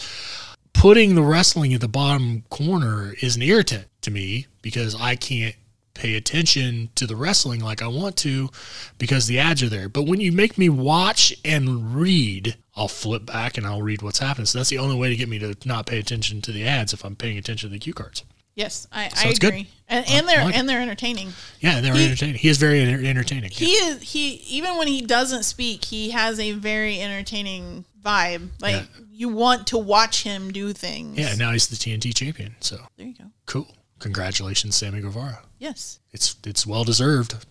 S1: putting the wrestling at the bottom corner is an irritant to me because I can't pay attention to the wrestling like I want to because the ads are there. But when you make me watch and read, I'll flip back and I'll read what's happening. So that's the only way to get me to not pay attention to the ads if I'm paying attention to the cue cards.
S2: Yes, I, I
S1: Sounds good.
S2: agree. And, and they're
S1: like
S2: and they're entertaining.
S1: Yeah, they're
S2: He-
S1: entertaining. He is very enter- entertaining.
S2: He is he even when he doesn't speak, he has a very entertaining vibe. Like
S1: Yeah.
S2: you want to watch him do things.
S1: yeah, now he's the TNT champion. So
S2: There you go.
S1: cool. Congratulations, Sammy Guevara.
S2: Yes.
S1: It's it's well deserved.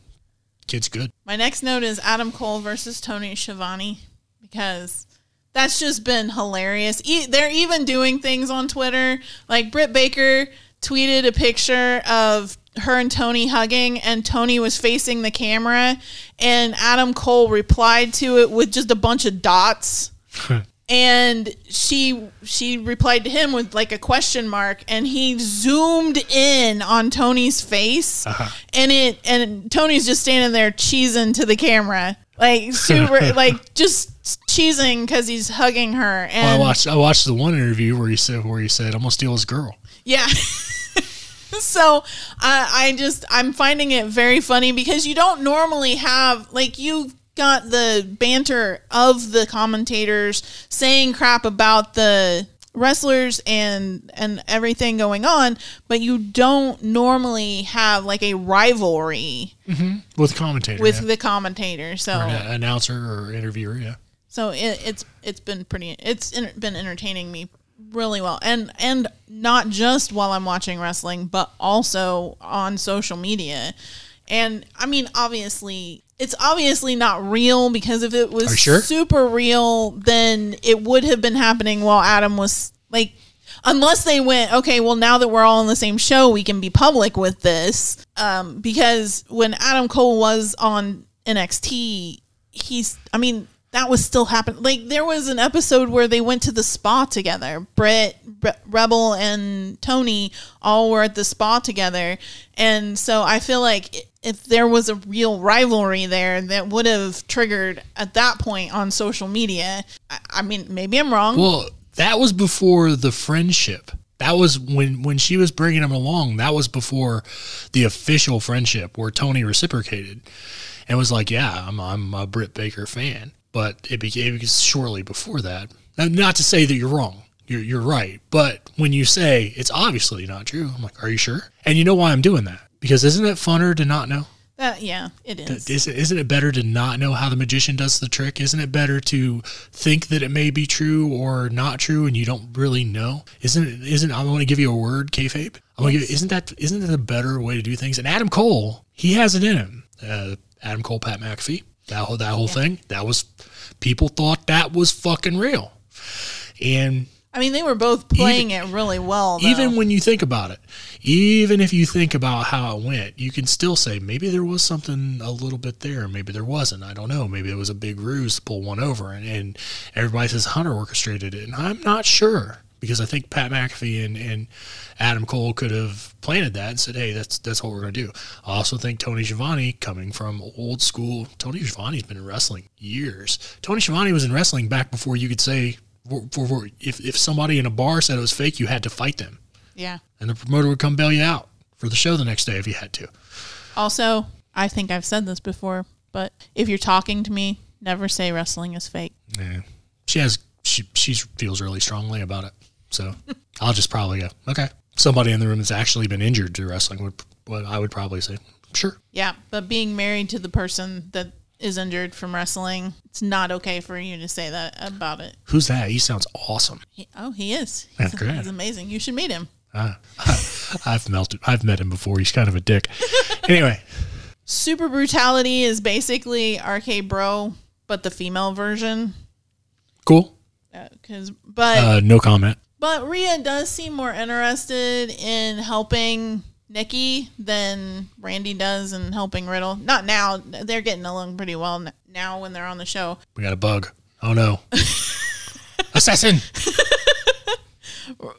S1: Kid's good.
S2: My next note is Adam Cole versus Tony Schiavone because that's just been hilarious. E- they're even doing things on Twitter. Like Britt Baker tweeted a picture of her and Tony hugging, and Tony was facing the camera, and Adam Cole replied to it with just a bunch of dots. [LAUGHS] and she she replied to him with like a question mark and he zoomed in on Tony's face uh-huh. and it and Tony's just standing there cheesing to the camera like super [LAUGHS] like just cheesing because he's hugging her and
S1: Well, I watched I watched the one interview where he said where he said I'm gonna steal his girl.
S2: yeah. [LAUGHS] so I, I just I'm finding it very funny because you don't normally have like you've got the banter of the commentators saying crap about the wrestlers and and everything going on, but you don't normally have like a rivalry mm-hmm.
S1: With commentator.
S2: with
S1: yeah.
S2: the commentator. So
S1: Or an announcer or interviewer, yeah.
S2: so it, it's it's been pretty it's en- been entertaining me really well and and not just while I'm watching wrestling but also on social media. And I mean obviously it's obviously not real because if it was
S1: sure?
S2: super real then it would have been happening while Adam was like unless they went okay well now that we're all on the same show we can be public with this um because when Adam Cole was on NXT he's I mean that was still happening. Like there was an episode where they went to the spa together. Britt, Re- Rebel, and Tony all were at the spa together, and so I feel like i- if there was a real rivalry there, that would have triggered at that point on social media. I, I mean, maybe I'm wrong.
S1: Well, that was before the friendship. That was when when she was bringing him along. That was before the official friendship, where Tony reciprocated and was like, "Yeah, I'm I'm a Britt Baker fan." But it became shortly before that. Now, not to say that you're wrong. You're you're right. But when you say it's obviously not true, I'm like, "Are you sure?" And you know why I'm doing that? Because isn't it funner to not know?
S2: yeah, it is.
S1: Isn't, isn't it better to not know how the magician does the trick? Isn't it better to think that it may be true or not true and you don't really know? Isn't it? Isn't I want to give you a word, kayfabe. I'm gonna give, isn't that isn't that a better way to do things? And Adam Cole, he has it in him. Uh, Adam Cole, Pat McAfee, that whole that whole thing. That was people thought that was fucking real, and
S2: I mean, they were both playing it really well. Though.
S1: even when you think about it, even if you think about how it went, you can still say maybe there was something a little bit there, maybe there wasn't. I don't know. Maybe it was a big ruse to pull one over, and, and everybody says Hunter orchestrated it, and I'm not sure because I think Pat McAfee and, and Adam Cole could have planted that and said, "Hey, that's that's what we're going to do." I also think Tony Schiavone, coming from old school, Tony Schiavone's been in wrestling years. Tony Schiavone was in wrestling back before you could say For, for, if if somebody in a bar said it was fake, you had to fight them,
S2: Yeah.
S1: and the promoter would come bail you out for the show the next day if you had to.
S2: Also, I think I've said this before, but if you're talking to me, never say wrestling is fake.
S1: Yeah. She has she she feels really strongly about it. So [LAUGHS] I'll just probably go, okay. Somebody in the room that's actually been injured to wrestling would what I would probably say, sure.
S2: Yeah, but being married to the person that is injured from wrestling, it's not okay for you to say that about it.
S1: Who's that? He sounds awesome.
S2: He, oh, he is.
S1: That's great.
S2: he's amazing. You should meet him.
S1: Ah, [LAUGHS] I've melted. I've met him before. He's kind of a dick. [LAUGHS] Anyway,
S2: Super Brutality is basically RK Bro, but the female version.
S1: cool.
S2: Because, but
S1: Uh, no comment.
S2: But Rhea does seem more interested in helping Nikki than Randy does in helping Riddle. Not now. They're getting along pretty well now when they're on the show.
S1: We got a bug. Oh no. [LAUGHS] Assassin. [LAUGHS]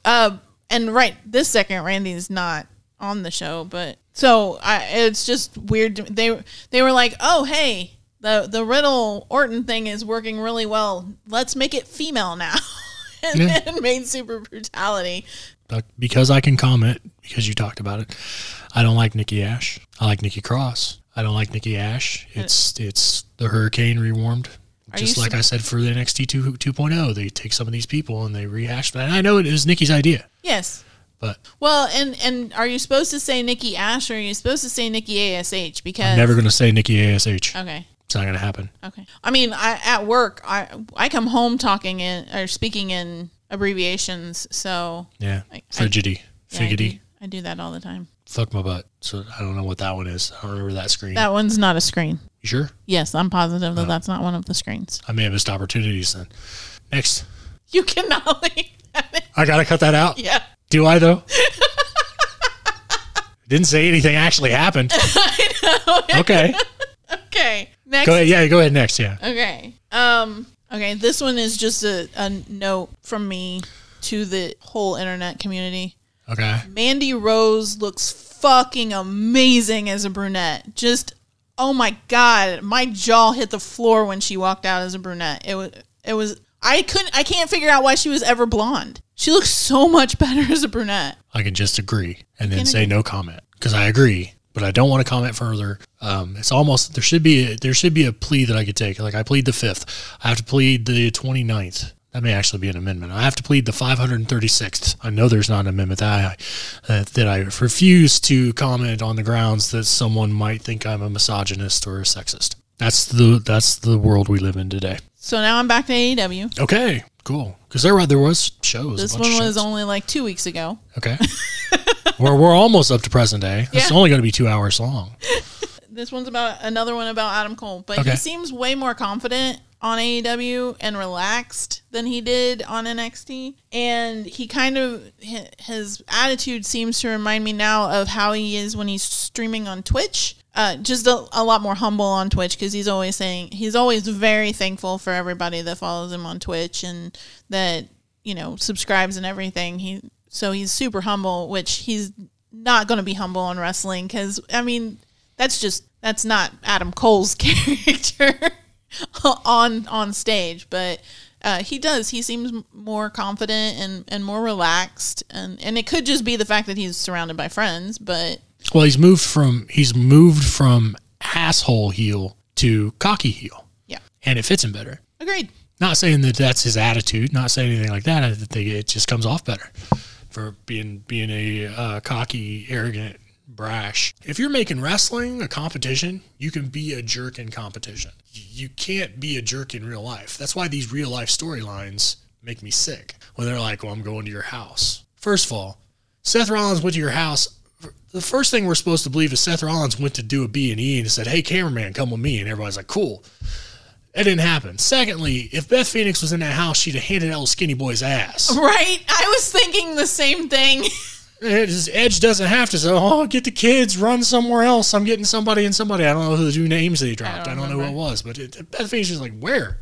S2: Uh, and right this second, Randy's not on the show, but so I, it's just weird. They they were like, oh hey, the the Riddle Orton thing is working really well. Let's make it female now. [LAUGHS] and
S1: Yeah.
S2: then made super brutality.
S1: But because I can comment, because you talked about it, I don't like Nikki Ash. I like Nikki Cross. I don't like Nikki Ash. It's it's the Hurricane rewarmed.
S2: Are
S1: Just like I said for the NXT 2, 2.0, they take some of these people and they rehash. But I know it was Nikki's idea,
S2: Yes.
S1: but
S2: Well, and and are you supposed to say Nikki Ash or are you supposed to say Nikki Ash? Because
S1: I'm never going to say Nikki Ash.
S2: Okay.
S1: It's not going to happen.
S2: Okay. I mean, I at work, I I come home talking in or speaking in abbreviations, so
S1: Yeah.
S2: I- I-
S1: Frigidity.
S2: yeah, I, do,
S1: Figgity.
S2: I do that all the time.
S1: Fuck my butt. So I don't know what that one is. I don't remember that screen.
S2: That one's not a screen.
S1: you sure?
S2: Yes, I'm positive that that's not one of the screens.
S1: I may have missed opportunities then. Next.
S2: You cannot [LAUGHS] leave that.
S1: I got to cut that out.
S2: Yeah.
S1: Do I though? [LAUGHS] Didn't say anything actually happened. [LAUGHS] Okay.
S2: Okay. Next.
S1: Go ahead. Yeah, go ahead next. Yeah.
S2: Okay. Um. Okay. This one is just a, a note from me to the whole internet community.
S1: Okay.
S2: Mandy Rose looks fucking amazing as a brunette. Just oh my god, my jaw hit the floor when she walked out as a brunette. It was it was I couldn't I can't figure out why she was ever blonde. She looks so much [LAUGHS] better as a brunette.
S1: I can just agree and then say no comment because I agree, but I don't want to comment further. Um, it's almost there should be a, there should be a plea that I could take. Like I plead the fifth. I have to plead the 29th. That may actually be an amendment. I have to plead the 536th. I know there's not an amendment that I, uh, that I refuse to comment on the grounds that someone might think I'm a misogynist or a sexist. That's the that's the world we live in today.
S2: So now I'm back to AEW.
S1: Okay, cool. Because there were there was shows.
S2: This one was
S1: shows.
S2: only like two weeks ago.
S1: okay. [LAUGHS] we're we're almost up to present day. It's
S2: Yeah.
S1: only going to be two hours long. [LAUGHS]
S2: This one's about another one about Adam Cole, but
S1: Okay.
S2: he seems way more confident on AEW and relaxed than he did on NXT. And he kind of his attitude seems to remind me now of how he is when he's streaming on Twitch. Uh, just a, a lot more humble on Twitch because he's always saying he's always very thankful for everybody that follows him on Twitch and that you know subscribes and everything. He so he's super humble, which he's not going to be humble on wrestling because I mean that's just that's not Adam Cole's [LAUGHS] character on on stage, but uh, he does. He seems more confident and, and more relaxed, and and it could just be the fact that he's surrounded by friends, but
S1: Well, he's moved from he's moved from asshole heel to cocky heel,
S2: yeah,
S1: and it fits him better.
S2: agreed.
S1: Not saying that that's his attitude. Not saying anything like that. I think it just comes off better for being being a uh, cocky, arrogant, brash. If you're making wrestling a competition, you can be a jerk in competition. You can't be a jerk in real life. That's why these real life storylines make me sick. When they're like, "Well, I'm going to your house." First of all, Seth Rollins went to your house. The first thing we're supposed to believe is Seth Rollins went to do a B and E and said, "Hey, cameraman, come with me," and everybody's like, "Cool." That didn't happen. Secondly, if Beth Phoenix was in that house, she'd have handed that little skinny boy's ass.
S2: Right? I was thinking the same thing. [LAUGHS]
S1: Is- Edge doesn't have to say, "Oh, get the kids, run somewhere else." I'm getting somebody and somebody. I don't know who the two names they dropped. I
S2: don't
S1: don't, know who it was, but it, Beth Phoenix is like, "Where?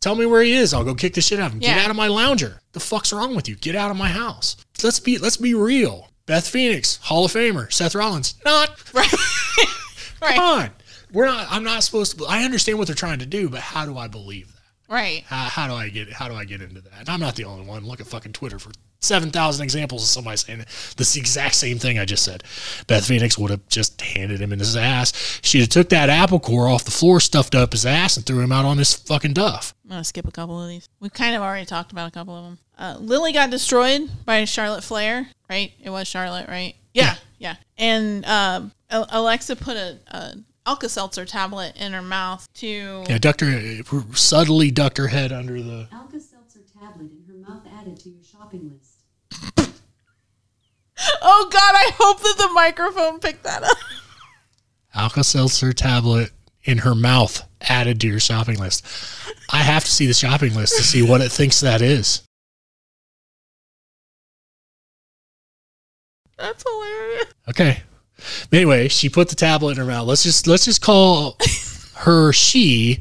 S1: Tell me where he is. I'll go kick the shit out of him. Get out of my lounger. The fuck's wrong with you? Get out of my house. Let's be let's be real. Beth Phoenix, Hall of Famer. Seth Rollins, not.
S2: right? [LAUGHS] right?
S1: Come on. We're not. I'm not supposed to. I understand what they're trying to do, but how do I believe that?
S2: Right.
S1: How, how do I get how do I get into that? And I'm not the only one. Look at fucking Twitter for seven thousand examples of somebody saying this exact same thing I just said. Beth Phoenix would have just handed him in his ass. She'd have took that apple core off the floor, stuffed up his ass, and threw him out on his fucking duff.
S2: I'm gonna skip a couple of these. We've kind of already talked about a couple of them. Uh, Lily got destroyed by Charlotte Flair, right? It was Charlotte, right? Yeah, yeah. And um, Alexa put a, a Alka Seltzer tablet in her mouth to.
S1: Yeah, ducked her subtly ducked her head under the.
S3: Alka Seltzer tablet in her mouth added to your shopping list. [LAUGHS]
S2: Oh God! I hope that the microphone picked that up.
S1: Alka Seltzer tablet in her mouth added to your shopping list. I have to see the shopping list to see what it thinks that is.
S2: That's hilarious.
S1: Okay. Anyway, she put the tablet in her mouth. Let's just let's just call her she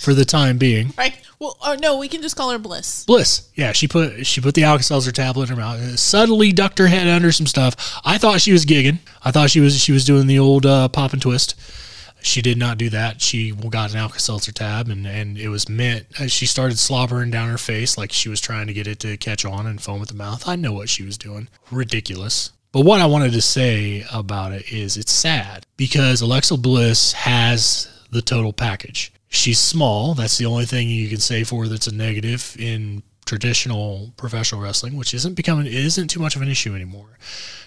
S1: for the time being.
S2: Right. Well, or no, we can just call her Bliss.
S1: Bliss. Yeah, she put she put the Alka Seltzer tablet in her mouth. uh, Subtly ducked her head under some stuff. I thought she was gigging. I thought she was she was doing the old uh, pop and twist. She did not do that. She got an Alka Seltzer tab, and and it was meant. uh, She started slobbering down her face like she was trying to get it to catch on and foam at the mouth. I know what she was doing. Ridiculous. But what I wanted to say about it is it's sad because Alexa Bliss has the total package. She's small. That's the only thing you can say for her that's a negative in traditional professional wrestling, which isn't becoming isn't too much of an issue anymore.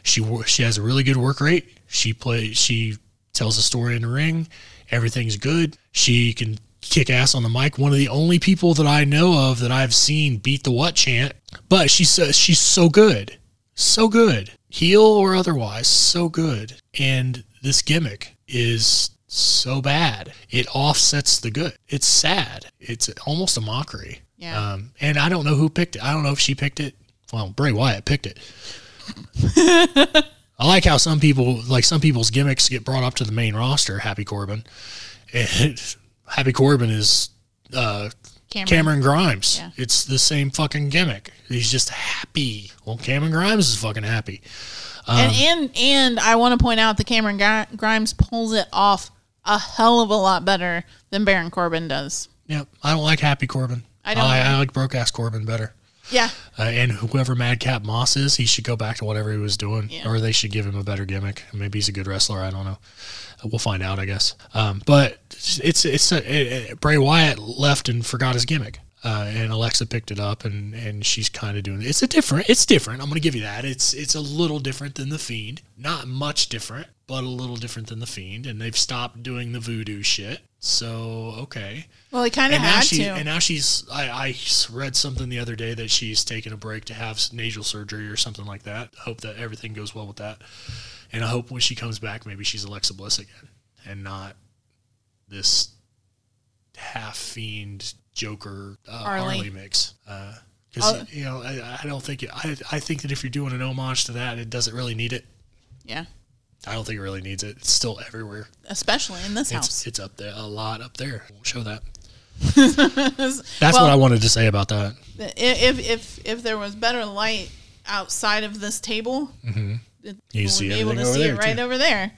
S1: She she has a really good work rate. She play she tells a story in the ring. Everything's good. She can kick ass on the mic. One of the only people that I know of that I've seen beat the what chant. But she says she's so good, so good, heel or otherwise, so good. And this gimmick is so bad. It offsets the good. It's sad. It's almost a mockery.
S2: Yeah.
S1: Um, and I don't know who picked it. I don't know if she picked it. Well, Bray Wyatt picked it. [LAUGHS] I like how some people, like some people's gimmicks, get brought up to the main roster. Happy Corbin, [LAUGHS] and Happy Corbin is uh,
S2: Cameron.
S1: Cameron Grimes.
S2: Yeah.
S1: It's the same fucking gimmick. He's just happy. Well, Cameron Grimes is fucking happy.
S2: and and and I want to point out that Cameron Grimes pulls it off a hell of a lot better than Baron Corbin does.
S1: Yep. I don't like Happy Corbin.
S2: I don't
S1: I. I like broke ass Corbin better.
S2: Yeah.
S1: Uh, and whoever Madcap Moss is, he should go back to whatever he was doing,
S2: Yeah.
S1: or they should give him a better gimmick. Maybe he's a good wrestler. I don't know. We'll find out, I guess. Um, but it's it's a, it, it- Bray Wyatt left and forgot his gimmick, uh, and Alexa picked it up, and and she's kind of doing it. It's a different. It's different. I'm gonna give you that. It's it's a little different than the Fiend. Not much different, but a little different than the Fiend. And they've stopped doing the voodoo shit. So okay.
S2: Well, he kind of had
S1: she
S2: to.
S1: and now she's I, I read something the other day that she's taking a break to have nasal surgery or something like that. Hope that everything goes well with that. And I hope when she comes back maybe she's Alexa Bliss again and not this half fiend Joker uh,
S2: Harley.
S1: Harley. mix. Because
S2: Oh.
S1: you know I, I don't think it, I I think that if you're doing an homage to that, it doesn't really need it.
S2: yeah.
S1: I don't think it really needs it. It's still everywhere.
S2: Especially in this
S1: It's
S2: house.
S1: it's up there a lot up there. We'll show that.
S2: That's [LAUGHS]
S1: That's what I wanted to say about that.
S2: If if if there was better light outside of this table,
S1: Mm-hmm. You see
S2: able to
S1: over
S2: see
S1: there,
S2: it right
S1: too.
S2: over there.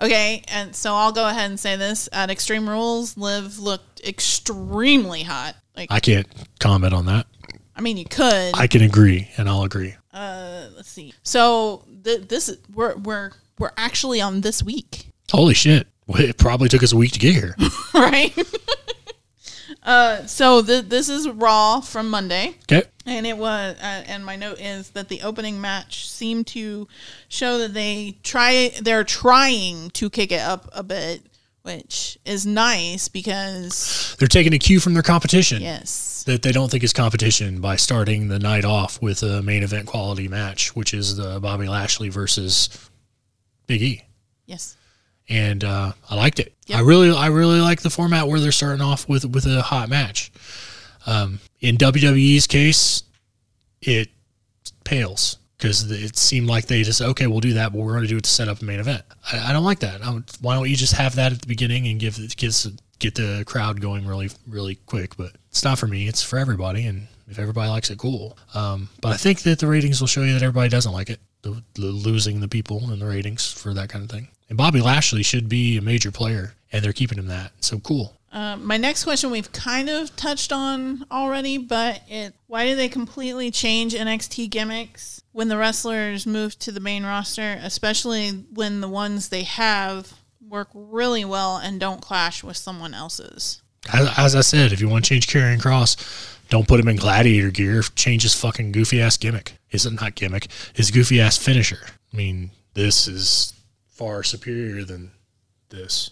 S2: Okay, and so I'll go ahead and say this: at Extreme Rules, Liv looked extremely hot. Like, I,
S1: I can't comment on that.
S2: I mean, you could.
S1: I can agree, and I'll agree.
S2: uh, let's see. So th- this is we're we're we're actually on this week,
S1: Holy shit! It probably took us a week to get here. [LAUGHS]
S2: right? [LAUGHS] uh, so th- this is Raw from Monday.
S1: Okay.
S2: And it was, uh, and my note is that the opening match seemed to show that they try, they're trying to kick it up a bit, which is nice because
S1: They're taking a cue from their competition
S2: yes,
S1: that they don't think is competition by starting the night off with a main event quality match, which is the Bobby Lashley versus Big E.
S2: yes,
S1: And uh, I liked it.
S2: Yep.
S1: I really, I really like the format where they're starting off with with a hot match. Um, in WWE's case, it pales because it seemed like they just okay, we'll do that, but we're going to do it to set up a main event. I, I don't like that. I would- why don't you just have that at the beginning and give get get the crowd going really really quick? But it's not for me. It's for everybody, and if everybody likes it, cool. Um, but I think that the ratings will show you that everybody doesn't like it. The, the losing the people and the ratings for that kind of thing. And Bobby Lashley should be a major player, and they're keeping him that. So cool.
S2: Uh, my next question we've kind of touched on already, but it why do they completely change NXT gimmicks when the wrestlers move to the main roster, especially when the ones they have work really well and don't clash with someone else's?
S1: As, as I said, if you want to change Karrion Cross, don't put him in gladiator gear. Change his fucking goofy ass gimmick. Is it not gimmick? His goofy ass finisher. I mean, this is far superior than this.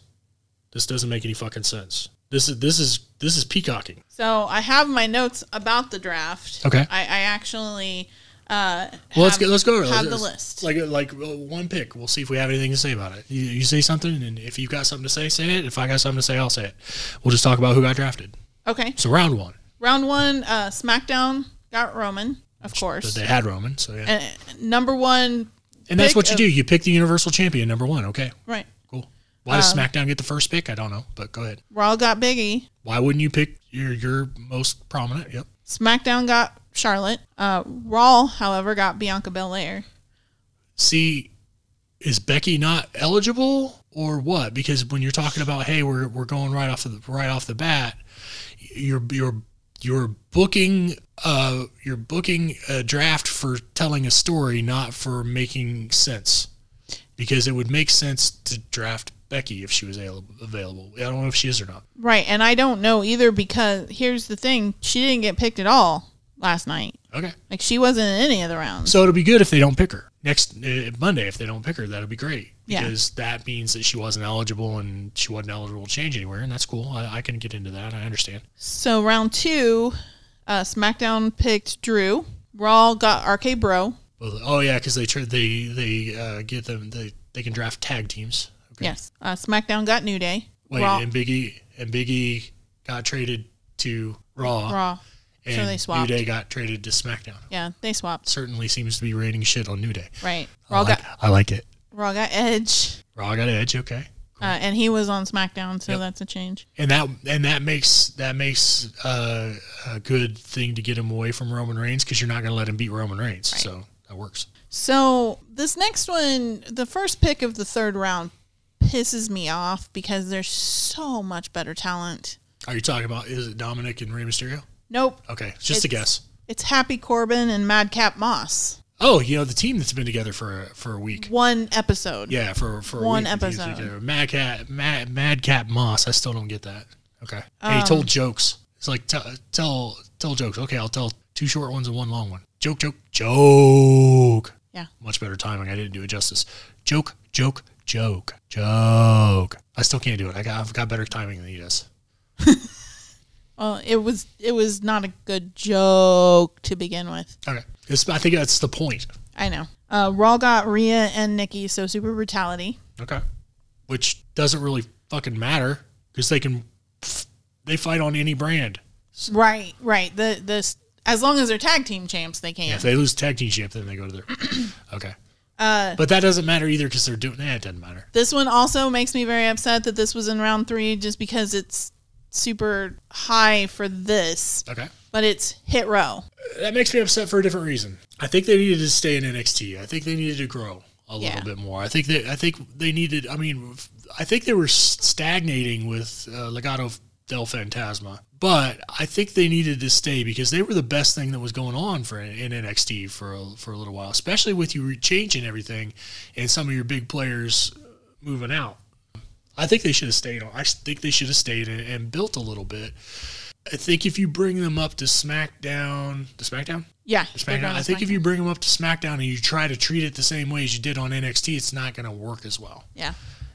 S1: This doesn't make any fucking sense. This is this is this is peacocking.
S2: So I have my notes about the draft.
S1: Okay.
S2: I, I actually uh,
S1: Well, let's get let's go. over.
S2: Have the
S1: Let's-
S2: list.
S1: Like like uh, one pick. We'll see if we have anything to say about it. You, you say something, and if you've got something to say, say it. If I got something to say, I'll say it. We'll just talk about who got drafted.
S2: okay.
S1: So round one,
S2: Round one, uh, SmackDown got Roman, of course.
S1: they had Roman. So yeah,
S2: And number one,
S1: and that's what you
S2: of-
S1: do. You pick the Universal Champion, number one. Okay,
S2: right.
S1: cool. Why does
S2: Um,
S1: SmackDown get the first pick? I don't know, but go ahead.
S2: Raw got Biggie.
S1: Why wouldn't you pick your your most prominent? Yep.
S2: SmackDown got Charlotte. Uh, Raw, however, got Bianca Belair.
S1: See, is Becky not eligible or what? Because when you're talking about, hey, we're we're going right off the right off the bat, you're you're you're booking uh you're booking a draft for telling a story, not for making sense. Because it would make sense to draft Becky if she was available. I don't know if she is or not.
S2: Right, and I don't know either because here's the thing: she didn't get picked at all last night.
S1: Okay.
S2: Like she wasn't in any of the rounds.
S1: So it'll be good if they don't pick her next uh, Monday. If they don't pick her, that'll be great
S2: Yeah.
S1: because that means that she wasn't eligible and she wasn't eligible to change anywhere, and that's cool. I, I can get into that. I understand.
S2: So round two, uh, SmackDown picked Drew. Raw got RK Bro.
S1: Well, oh yeah, because they tr- they they uh, get them they they can draft tag teams. Okay.
S2: Yes. Uh, SmackDown got New Day.
S1: Wait,
S2: Raw.
S1: and Biggie and Biggie got traded to Raw,
S2: Raw.
S1: and
S2: so they swapped. New.
S1: Day got traded to SmackDown.
S2: Yeah, they swapped.
S1: Certainly seems to be raining shit on New Day.
S2: Right.
S1: I
S2: Raw
S1: like,
S2: got
S1: I like it.
S2: Raw got Edge,
S1: Raw got Edge. Okay.
S2: uh, and he was on SmackDown, so
S1: Yep.
S2: that's a change.
S1: and that and that makes that makes uh, a good thing to get him away from Roman Reigns because you're not going to let him beat Roman Reigns. So that works.
S2: So this next one, the first pick of the third round, pisses me off because there's so much better talent.
S1: Are you talking about is it Dominic and Rey Mysterio?
S2: Nope.
S1: Okay, just a guess.
S2: It's Happy Corbin and Madcap Moss.
S1: Oh, you know the team that's been together for for a week.
S2: One episode.
S1: Yeah, for for a
S2: One
S1: week
S2: episode.
S1: Mad Cat, Mad, Madcap Moss. I still don't get that. Okay, and
S2: Um,
S1: he told jokes. It's like tell tell tell jokes. Okay, I'll tell two short ones and one long one. Joke, joke, joke.
S2: Yeah.
S1: Much better timing. I didn't do it justice. Joke, joke, joke, joke. I still can't do it. I got I've got better timing than he does. [LAUGHS]
S2: Well, it was it was not a good joke to begin with.
S1: Okay, it's, I think that's the point.
S2: I know. Uh, Raw got Rhea and Nikki, so super brutality.
S1: Okay, which doesn't really fucking matter because they can they fight on any brand.
S2: Right, right. The this as long as they're tag team champs, they can.
S1: If they lose tag team champ, then they go to their. [CLEARS THROAT] okay.
S2: Uh,
S1: But that doesn't matter either because they're doing. Nah, it doesn't matter.
S2: This one also makes me very upset that this was in round three, just because it's super high for this,
S1: Okay.
S2: but it's Hit Row.
S1: That makes me upset for a different reason. I think they needed to stay in NXT. I think they needed to grow a
S2: Yeah.
S1: little bit more. I think they. I think they needed. I mean, I think they were stagnating with uh, Legado del Fantasma, but I think they needed to stay because they were the best thing that was going on for in NXT for a, for a little while, especially with you changing everything and some of your big players moving out. I think they should have stayed on. I think they should have stayed and, and built a little bit. I think if you bring them up to SmackDown, to SmackDown,
S2: Yeah,
S1: SmackDown. I think if you bring them up to SmackDown and you try to treat it the same way as you did on NXT, it's not going to work as well.
S2: yeah,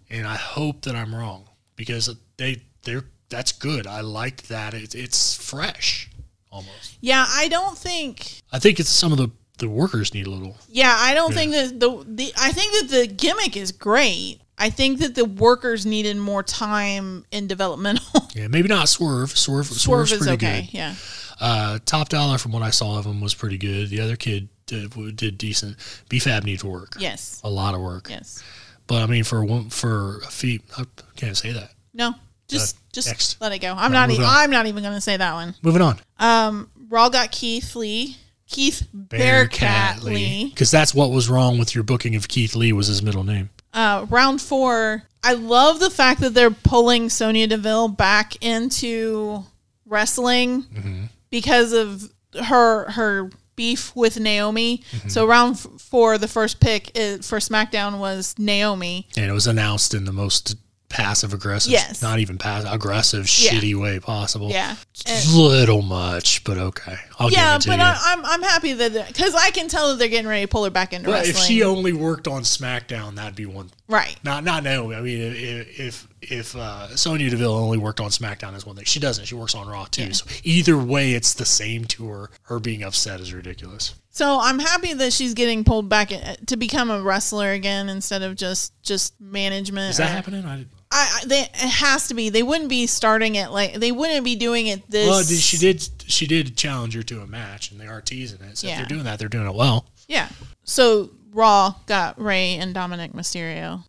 S1: And I hope that I'm wrong because they they're that's good. I like that. It's it's fresh almost.
S2: yeah. I don't think.
S1: I think it's some of the the workers need a little.
S2: Yeah, I don't
S1: Yeah.
S2: think that the the. I think that the gimmick is great. I think that the workers needed more time in developmental. [LAUGHS]
S1: Yeah, maybe not Swerve. Swerve
S2: Swerve
S1: Swerve's
S2: is
S1: pretty
S2: okay.
S1: good.
S2: Yeah,
S1: Uh, Top Dollar, from what I saw of him, was pretty good. The other kid did, did decent. B-Fab needs work.
S2: yes,
S1: A lot of work.
S2: yes.
S1: But I mean, for a wo- for a feet, I can't say that.
S2: No, just
S1: Uh,
S2: just
S1: next.
S2: let it go. I'm
S1: No,
S2: not. E-. I'm not even going to say that one.
S1: Moving on.
S2: Um, Raw got Keith Lee. Keith Bearcat Lee.
S1: Because that's what was wrong with your booking of Keith Lee was his middle name.
S2: Uh, round four, I love the fact that they're pulling Sonya Deville back into wrestling
S1: Mm-hmm.
S2: because of her her beef with Naomi.
S1: Mm-hmm.
S2: So round f- four, the first pick i- for SmackDown was Naomi.
S1: And it was announced in the most passive aggressive,
S2: Yes.
S1: not even passive, aggressive,
S2: Yeah.
S1: shitty way possible.
S2: Yeah.
S1: It's little much, but okay. I'll
S2: yeah,
S1: give it to
S2: but. I, I'm I'm happy that because I can tell that they're getting ready to pull her back into wrestling.
S1: if she only worked on SmackDown, that'd be one.
S2: right,
S1: Not not Naomi. I mean, if if if uh, Sonya Deville only worked on SmackDown is one thing. She doesn't. She works on Raw too. So either way, it's the same to her. Her being upset is ridiculous.
S2: so I'm happy that she's getting pulled back to become a wrestler again instead of just just management.
S1: Is that
S2: or-
S1: happening? I,
S2: I, I they it has to be. They wouldn't be starting it like they wouldn't be doing it this.
S1: well, did- she did. She did challenge her to a match, and they are teasing it. So
S2: Yeah.
S1: if they're doing that, they're doing it well.
S2: Yeah. So Raw got Rey and Dominic Mysterio.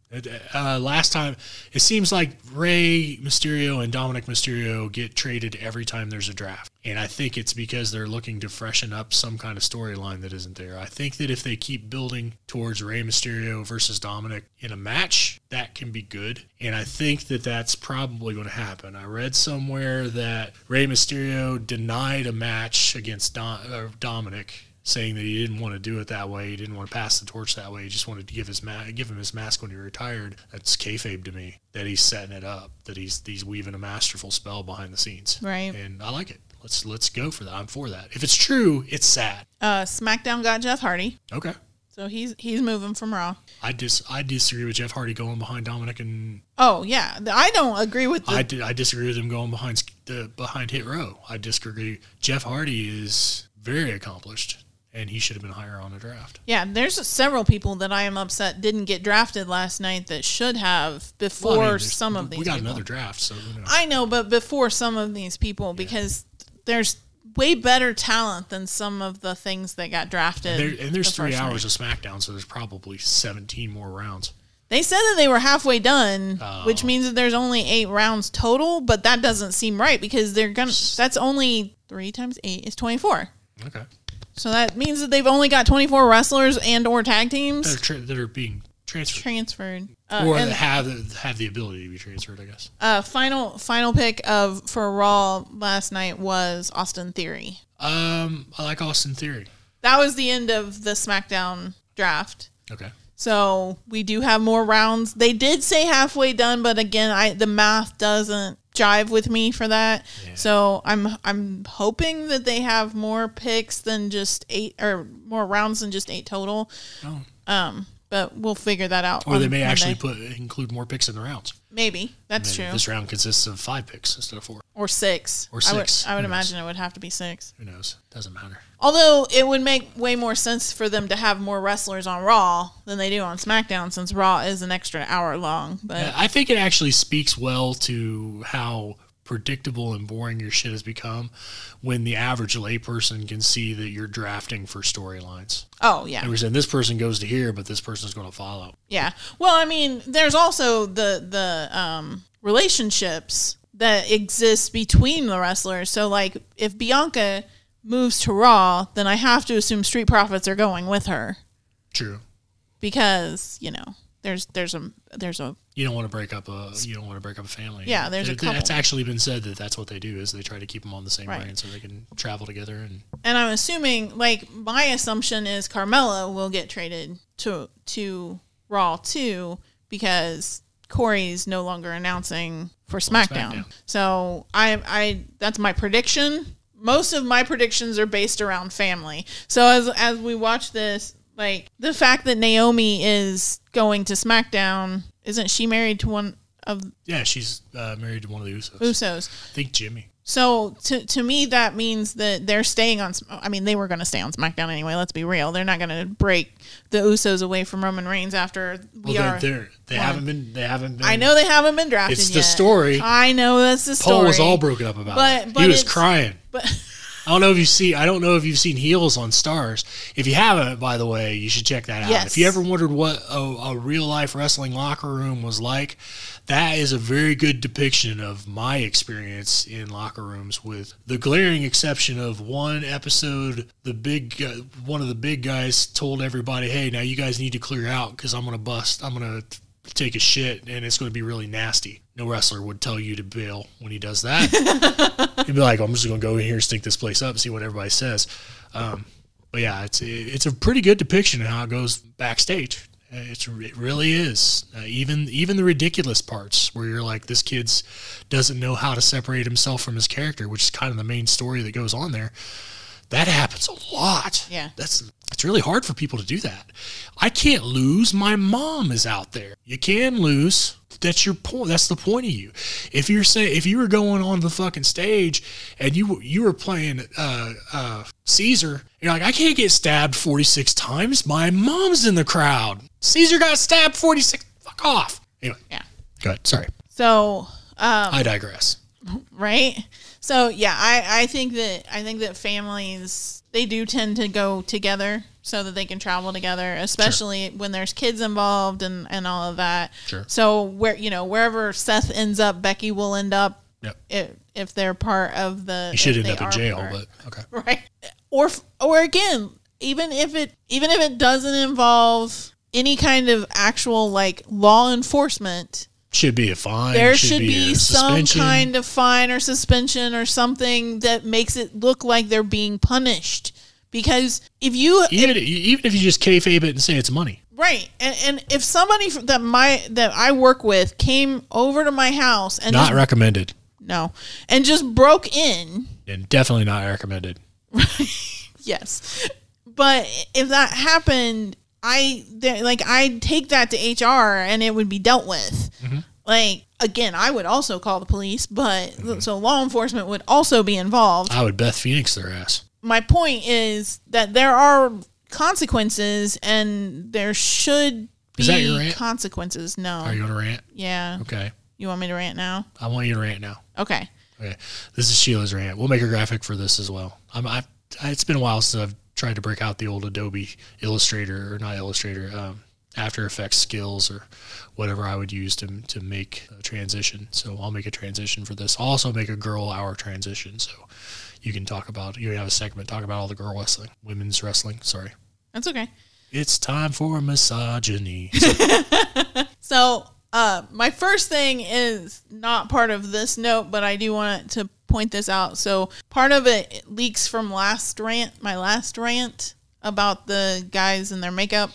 S1: Uh, last time, it seems like Rey Mysterio and Dominic Mysterio get traded every time there's a draft. And I think it's because they're looking to freshen up some kind of storyline that isn't there. I think that if they keep building towards Rey Mysterio versus Dominic in a match, that can be good. And I think that that's probably going to happen. I read somewhere that Rey Mysterio denied a match against uh, Dominic saying that he didn't want to do it that way. He didn't want to pass the torch that way. He just wanted to give his ma- give him his mask when he retired. That's kayfabe to me. That he's setting it up. That he's he's weaving a masterful spell behind the scenes.
S2: Right.
S1: And I like it. Let's let's go for that. I'm for that. If it's true, it's sad.
S2: Uh, SmackDown got Jeff Hardy,
S1: Okay.
S2: so he's he's moving from Raw.
S1: I dis I disagree with Jeff Hardy going behind Dominic, and
S2: Oh yeah, I don't agree with the.
S1: I, di- I disagree with him going behind the behind Hit Row. I disagree. Jeff Hardy is very accomplished, and he should have been higher on the draft.
S2: yeah, there's several people that I am upset didn't get drafted last night that should have before
S1: Well, I mean,
S2: some of these.
S1: we got
S2: people.
S1: another draft, so who knows?
S2: I know, but before some of these people because there's way better talent than some of the things that got drafted.
S1: There, and there's
S2: the
S1: three hours
S2: night.
S1: of SmackDown, so there's probably 17 more rounds.
S2: They said that they were halfway done,
S1: Oh.
S2: which means that there's only eight rounds total, but that doesn't seem right because they're gonna. That's only three times eight is twenty four.
S1: Okay,
S2: So that means that they've only got twenty four wrestlers and or tag
S1: that are,
S2: teams
S1: tra- that are being transferred,
S2: transferred. Uh,
S1: or
S2: and,
S1: that have have the ability to be transferred. I guess.
S2: uh, final final pick of for Raw last night was Austin Theory.
S1: Um, I like Austin Theory.
S2: That was the end of the SmackDown draft.
S1: Okay.
S2: So we do have more rounds. They did say halfway done, but again, I the math doesn't jive with me for that. So I'm I'm hoping that they have more picks than just eight or more rounds than just eight total.
S1: Oh.
S2: Um, but we'll figure that out.
S1: Or they may
S2: Monday.
S1: actually put include more picks in the rounds.
S2: maybe that's
S1: Maybe
S2: true
S1: This round consists of five picks instead of four.
S2: or six
S1: Or
S2: I would,
S1: six.
S2: I would imagine it would have to be six.
S1: Who knows? Doesn't matter.
S2: Although it would make way more sense for them to have more wrestlers on Raw than they do on SmackDown, since Raw is an extra hour long. But
S1: Yeah, I think it actually speaks well to how predictable and boring your shit has become when the average layperson can see that you're drafting for storylines.
S2: oh yeah,
S1: And we're saying this person goes to here, but this person's going to follow.
S2: Yeah. Well, I mean, there's also the the um, relationships that exist between the wrestlers. So, like, if Bianca moves to Raw, then I have to assume Street Profits are going with her
S1: True.
S2: because you know there's there's a there's a
S1: You don't want to break up a you don't want to break up a family.
S2: Yeah, there's a
S1: Th- That's actually been said that that's what they do is they try to keep them on the same
S2: Right.
S1: brand so they can travel together and
S2: and I'm assuming like my assumption is Carmella will get traded to to Raw too because Corey's no longer announcing for SmackDown.
S1: SmackDown.
S2: So I I that's my prediction. Most of my predictions are based around family. So as as we watch this, like the fact that Naomi is going to SmackDown, isn't she married to one of
S1: yeah, she's uh, married to one of the Usos.
S2: Usos?
S1: I think Jimmy.
S2: So to to me that means that they're staying on. I mean, they were going to stay on SmackDown anyway. Let's be real; they're not going to break the Usos away from Roman Reigns after we
S1: Well,
S2: are.
S1: they're, they're, they
S2: one.
S1: haven't been. They haven't been.
S2: I know they haven't been drafted
S1: It's
S2: yet.
S1: the story.
S2: I know that's the story.
S1: Paul was all broken up about
S2: But-
S1: it.
S2: but
S1: he was crying.
S2: But [LAUGHS]
S1: I don't know if you see. I don't know if you've seen Heels on Starz. If you haven't, by the way, you should check that out.
S2: Yes.
S1: If you ever wondered what a, a real life wrestling locker room was like, that is a very good depiction of my experience in locker rooms. With the glaring exception of one episode, the big gu- one of the big guys told everybody, "Hey, now you guys need to clear out because I'm gonna bust. I'm gonna take a shit and it's going to be really nasty. No wrestler would tell you to bail when he does that. [LAUGHS] He'd be like, "I'm just going to go in here, and stink this place up, and see what everybody says." Um, but yeah, it's it's a pretty good depiction of how it goes backstage. It's it really is. Uh, even even the ridiculous parts where you're like, this kid's doesn't know how to separate himself from his character, which is kind of the main story that goes on there. That happens a lot.
S2: Yeah.
S1: that's it's really hard for people to do that. I can't lose. My mom is out there. You can lose. That's your point. That's the point of you. If you're saying if you were going on the fucking stage and you you were playing uh, uh, Caesar, you're like, I can't get stabbed 46 times. My mom's in the crowd. Caesar got stabbed 46. Fuck off. Anyway,
S2: Yeah.
S1: go ahead. Sorry,
S2: So, um,
S1: I digress.
S2: right? So yeah, I, I think that I think that families they do tend to go together so that they can travel together, especially when there's kids involved and, and all of that.
S1: Sure.
S2: So where you know wherever Seth ends up, Becky will end up
S1: Yep.
S2: if, if they're part of the.
S1: You should end up in jail,
S2: part.
S1: but okay. [LAUGHS]
S2: right or or again even if it even if it doesn't involve any kind of actual like law enforcement
S1: Should be a fine.
S2: there should,
S1: a
S2: be some kind of fine or suspension or something that makes it look like they're being punished because if you
S1: Even even if you just kayfabe it and say it's money.
S2: right and, and if somebody that my that i work with came over to my house and
S1: Not
S2: just,
S1: recommended.
S2: no and just broke in
S1: And definitely not recommended. [LAUGHS]
S2: Yes. But if that happened, I like I'd take that to HR and it would be dealt with. Mm-hmm. Like again, I would also call the police, but mm-hmm. so law enforcement would also be involved.
S1: I would Beth Phoenix their ass.
S2: My point is that there are consequences and there should be
S1: Is that your rant?
S2: consequences. No.
S1: Are you going to rant?
S2: yeah.
S1: Okay.
S2: You want me to rant now?
S1: I want you to rant now.
S2: Okay.
S1: Okay. This is Sheila's rant. We'll make a graphic for this as well. I'm, I, it's been a while since I've tried to break out the old Adobe Illustrator or not Illustrator, um, After Effects skills or whatever I would use to, to make a transition. So I'll make a transition for this. I'll also make a girl hour transition. So you can talk about, you have a segment, talk about all the girl wrestling, women's wrestling. Sorry.
S2: That's okay.
S1: It's time for misogyny. So, [LAUGHS] [LAUGHS]
S2: So, uh, my first thing is not part of this note, but I do want to point this out. So, part of it leaks from last rant, my last rant about the guys and their makeup.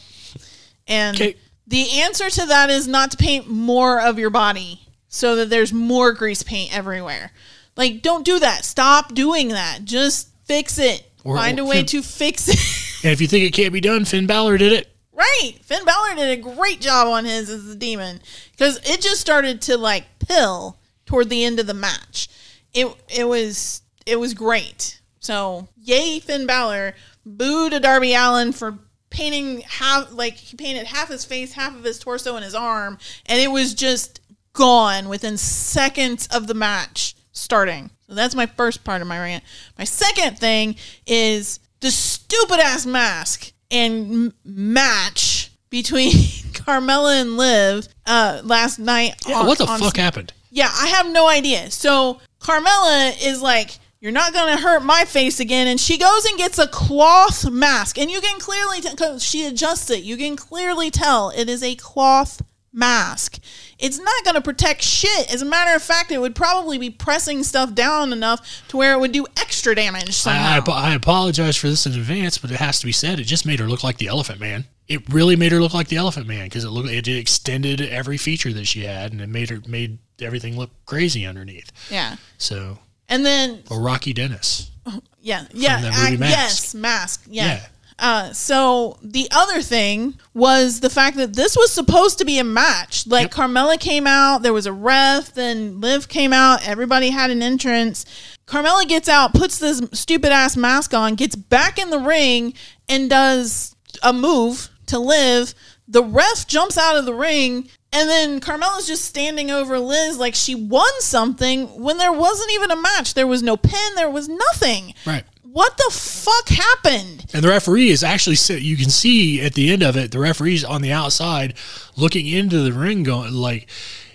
S2: And
S1: Okay.
S2: the answer to that is not to paint more of your body so that there's more grease paint everywhere. Like, don't do that. Stop doing that. Just fix it.
S1: Or-
S2: Find a way to fix it. [LAUGHS]
S1: and if you think it can't be done, Finn Balor did it.
S2: Right. Finn Balor did a great job on his as the demon because it just started to like pill toward the end of the match. It it was it was great. So yay, Finn Balor. Boo to Darby Allin for painting half like he painted half his face, half of his torso, and his arm, and it was just gone within seconds of the match starting. So that's my first part of my rant. My second thing is the stupid ass mask and m- match between [LAUGHS] Carmella and Liv uh, last night.
S1: Yeah,
S2: on-
S1: what the fuck happened?
S2: yeah, I have no idea. So Carmella is like, "You're not gonna hurt my face again," and she goes and gets a cloth mask, and you can clearly tell. She adjusts it. You can clearly tell it is a cloth mask. It's not going to protect shit. As a matter of fact, it would probably be pressing stuff down enough to where it would do extra damage
S1: I. I, I apologize for this in advance, but it has to be said. It just made her look like the Elephant Man. It really made her look like the Elephant Man because it looked it extended every feature that she had, and it made her made everything looked crazy underneath.
S2: yeah.
S1: So,
S2: And then
S1: or Rocky Dennis. [LAUGHS]
S2: Yeah, yeah,
S1: that movie
S2: uh,
S1: Mask.
S2: yes, mask. Yeah.
S1: Yeah.
S2: Uh, so the other thing was the fact that this was supposed to be a match. Like
S1: Yep.
S2: Carmella came out, there was a ref, then Liv came out, everybody had an entrance. Carmella gets out, puts this stupid ass mask on, gets back in the ring, and does a move to Liv. The ref jumps out of the ring, and then Carmella's just standing over Liz like she won something when there wasn't even a match. There was no pin, there was nothing.
S1: Right.
S2: What the fuck happened?
S1: And the referee is actually sit- you can see at the end of it, the referee's on the outside looking into the ring, going like,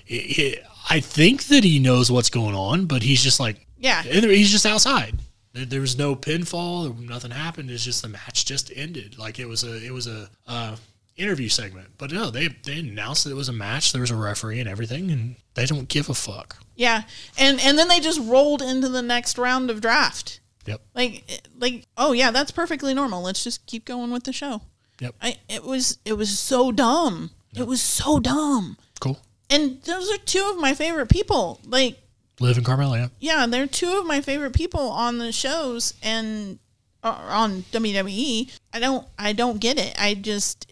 S1: it, it- I think that he knows what's going on, but he's just like,
S2: Yeah.
S1: he's just outside. There, there was no pinfall, nothing happened. It's just the match just ended. Like it was a, it was a, uh, interview segment. But no, they they announced that it was a match. There was a referee and everything, and they don't give a fuck.
S2: Yeah, and and then they just rolled into the next round of draft.
S1: Yep.
S2: Like like oh yeah, that's perfectly normal. Let's just keep going with the show.
S1: Yep.
S2: I it was it was so dumb. It was so dumb.
S1: Cool.
S2: And those are two of my favorite people. Like
S1: Liv in Carmella. Yeah.
S2: yeah, they're two of my favorite people on the shows and uh, on WWE. I don't I don't get it. I just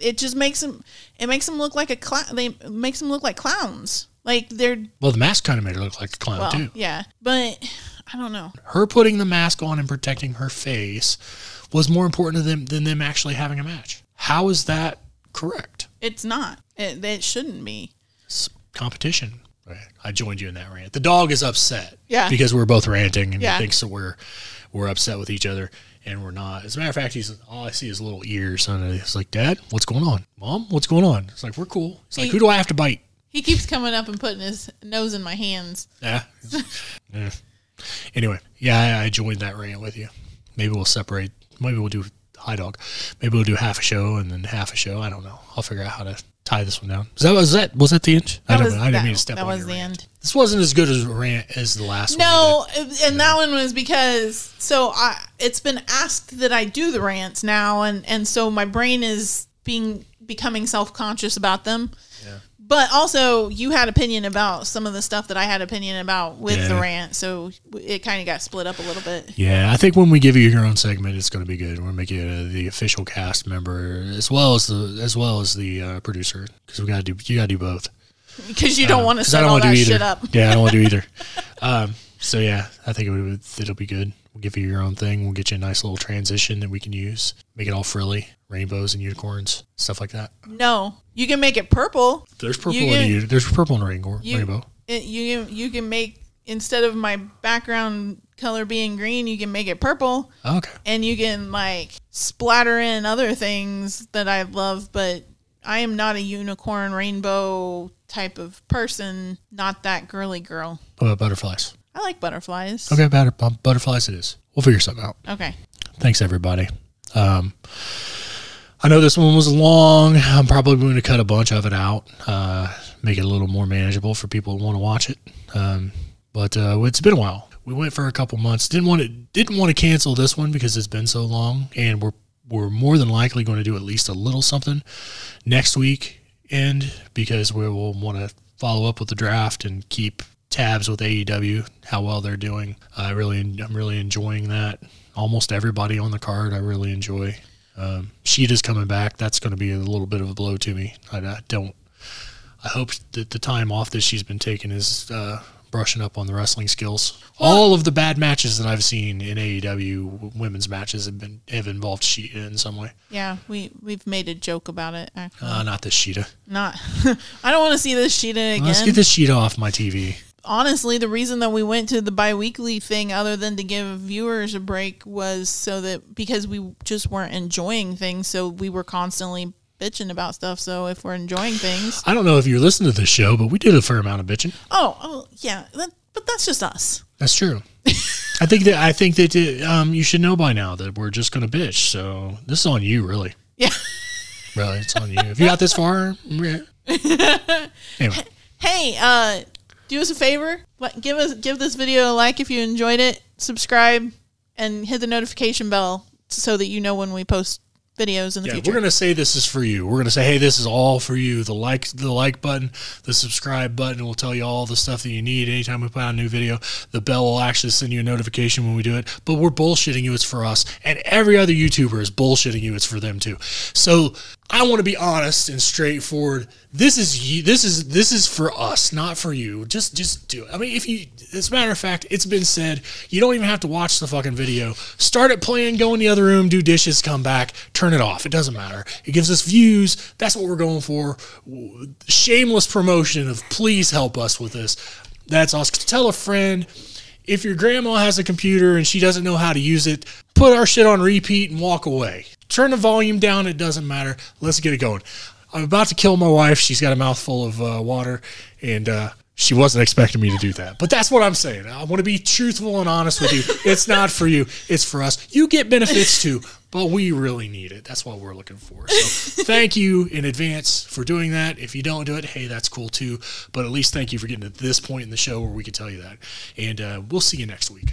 S2: it just makes them it makes them look like a clown. They makes them look like clowns. Like they're
S1: Well, the mask kind of made her look like a clown
S2: well,
S1: too.
S2: yeah, but I don't know.
S1: Her putting the mask on and protecting her face was more important to them than them actually having a match. How is that correct?
S2: It's not. It, it shouldn't be.
S1: It's competition. Right. I joined you in that rant. The dog is upset.
S2: Yeah.
S1: Because we're both ranting and
S2: Yeah.
S1: he thinks that we're we're upset with each other and we're not. As a matter of fact, he's all I see is little ears and it's like, Dad, what's going on? Mom, what's going on? It's like we're cool. It's like,
S2: He-
S1: who do I have to bite?
S2: He keeps coming up and putting his nose in my hands.
S1: Yeah. [LAUGHS] yeah. Anyway, yeah, I, I joined that rant with you. Maybe we'll separate. Maybe we'll do high dog. Maybe we'll do half a show and then half a show. I don't know. I'll figure out how to tie this one down. Was that was that was that the end? I don't
S2: was-
S1: know. I didn't
S2: that-
S1: mean to step
S2: that
S1: on
S2: was
S1: your
S2: the
S1: rant.
S2: end.
S1: This wasn't as good as rant as the last one.
S2: No, and that one was because so I it's been asked that I do the rants now, and and so my brain is being becoming self conscious about them.
S1: Yeah.
S2: But also, you had opinion about some of the stuff that I had opinion about with the rant, so it kind of got split up a little bit.
S1: Yeah, I think when we give you your own segment, it's going to be good. We're going to make you uh, the official cast member as well as the as well as the uh, producer because we got to do you got to do both.
S2: Because you don't want to
S1: I
S2: set
S1: don't
S2: all that shit up.
S1: Yeah, I don't want to do either. [LAUGHS] Um, so yeah, I think it would, it'll be good. We'll give you your own thing. We'll get you a nice little transition that we can use. Make it all frilly, rainbows and unicorns, stuff like that.
S2: No, you can make it purple.
S1: There's purple
S2: You
S1: in a there's purple in rainbow.
S2: You,
S1: rainbow.
S2: It, you can you can make instead of my background color being green, you can make it purple.
S1: Okay.
S2: and you can like splatter in other things that I love, but I am not a unicorn rainbow type of person, not that girly girl.
S1: What about butterflies?
S2: I like butterflies.
S1: Okay, butter, butterflies it is. We'll figure something out.
S2: Okay.
S1: Thanks, everybody. Um, I know this one was long. I'm probably going to cut a bunch of it out, uh, make it a little more manageable for people who want to watch it. Um, but uh, it's been a while. We went for a couple months. Didn't want to didn't want to cancel this one because it's been so long, and we're we're more than likely going to do at least a little something next week end because we will want to follow up with the draft and keep tabs with AEW how well they're doing. I really I'm really enjoying that. Almost everybody on the card I really enjoy. Um, Shida's coming back. That's going to be a little bit of a blow to me. I, I don't. I hope that the time off that she's been taking is uh, brushing up on the wrestling skills. All of the bad matches that I've seen in AEW women's matches have been have involved Shida in some way.
S2: Yeah, we we've made a joke about it. Actually,
S1: Uh, not this Shida.
S2: not. [LAUGHS] I don't want to see this Shida again.
S1: Let's get this Shida off my TV.
S2: Honestly, the reason that we went to the biweekly thing, other than to give viewers a break, was so that because we just weren't enjoying things, so we were constantly bitching about stuff. So if we're enjoying things,
S1: I don't know if you're listening to this show, but we did a fair amount of bitching.
S2: oh, oh yeah, that, but that's just us.
S1: That's true. [LAUGHS] I think that I think that um, you should know by now that we're just to bitch. So this is on you, really.
S2: Yeah.
S1: Really, it's on you. If you got this far, yeah. [LAUGHS] anyway,
S2: Hey, uh, do us a favor. Give us give this video a like if you enjoyed it. Subscribe and hit the notification bell so that you know when we post videos in the
S1: yeah,
S2: future.
S1: we're gonna say this is for you. We're gonna say, hey, this is all for you. The like, the like button, the subscribe button will tell you all the stuff that you need. Anytime we put out a new video, the bell will actually send you a notification when we do it. But we're bullshitting you. It's for us, and every other YouTuber is bullshitting you. It's for them too. So I want to be honest and straightforward. This is you. This is this is for us, not for you. Just just do it. I mean, if you, as a matter of fact, it's been said you don't even have to watch the fucking video. Start it playing, go in the other room, do dishes, come back, turn it off. It doesn't matter. It gives us views. That's what we're going for. Shameless promotion of please help us with this. That's us. Tell a friend. If your grandma has a computer and she doesn't know how to use it, put our shit on repeat and walk away. Turn the volume down. It doesn't matter. Let's get it going. I'm about to kill my wife. She's got a mouthful of uh, water and uh, She wasn't expecting me to do that. But that's what I'm saying. I want to be truthful and honest with you. It's not for you, it's for us. You get benefits too, but we really need it. That's what we're looking for. So thank you in advance for doing that. If you don't do it, hey, that's cool too. But at least thank you for getting to this point in the show where we can tell you that. And uh, we'll see you next week.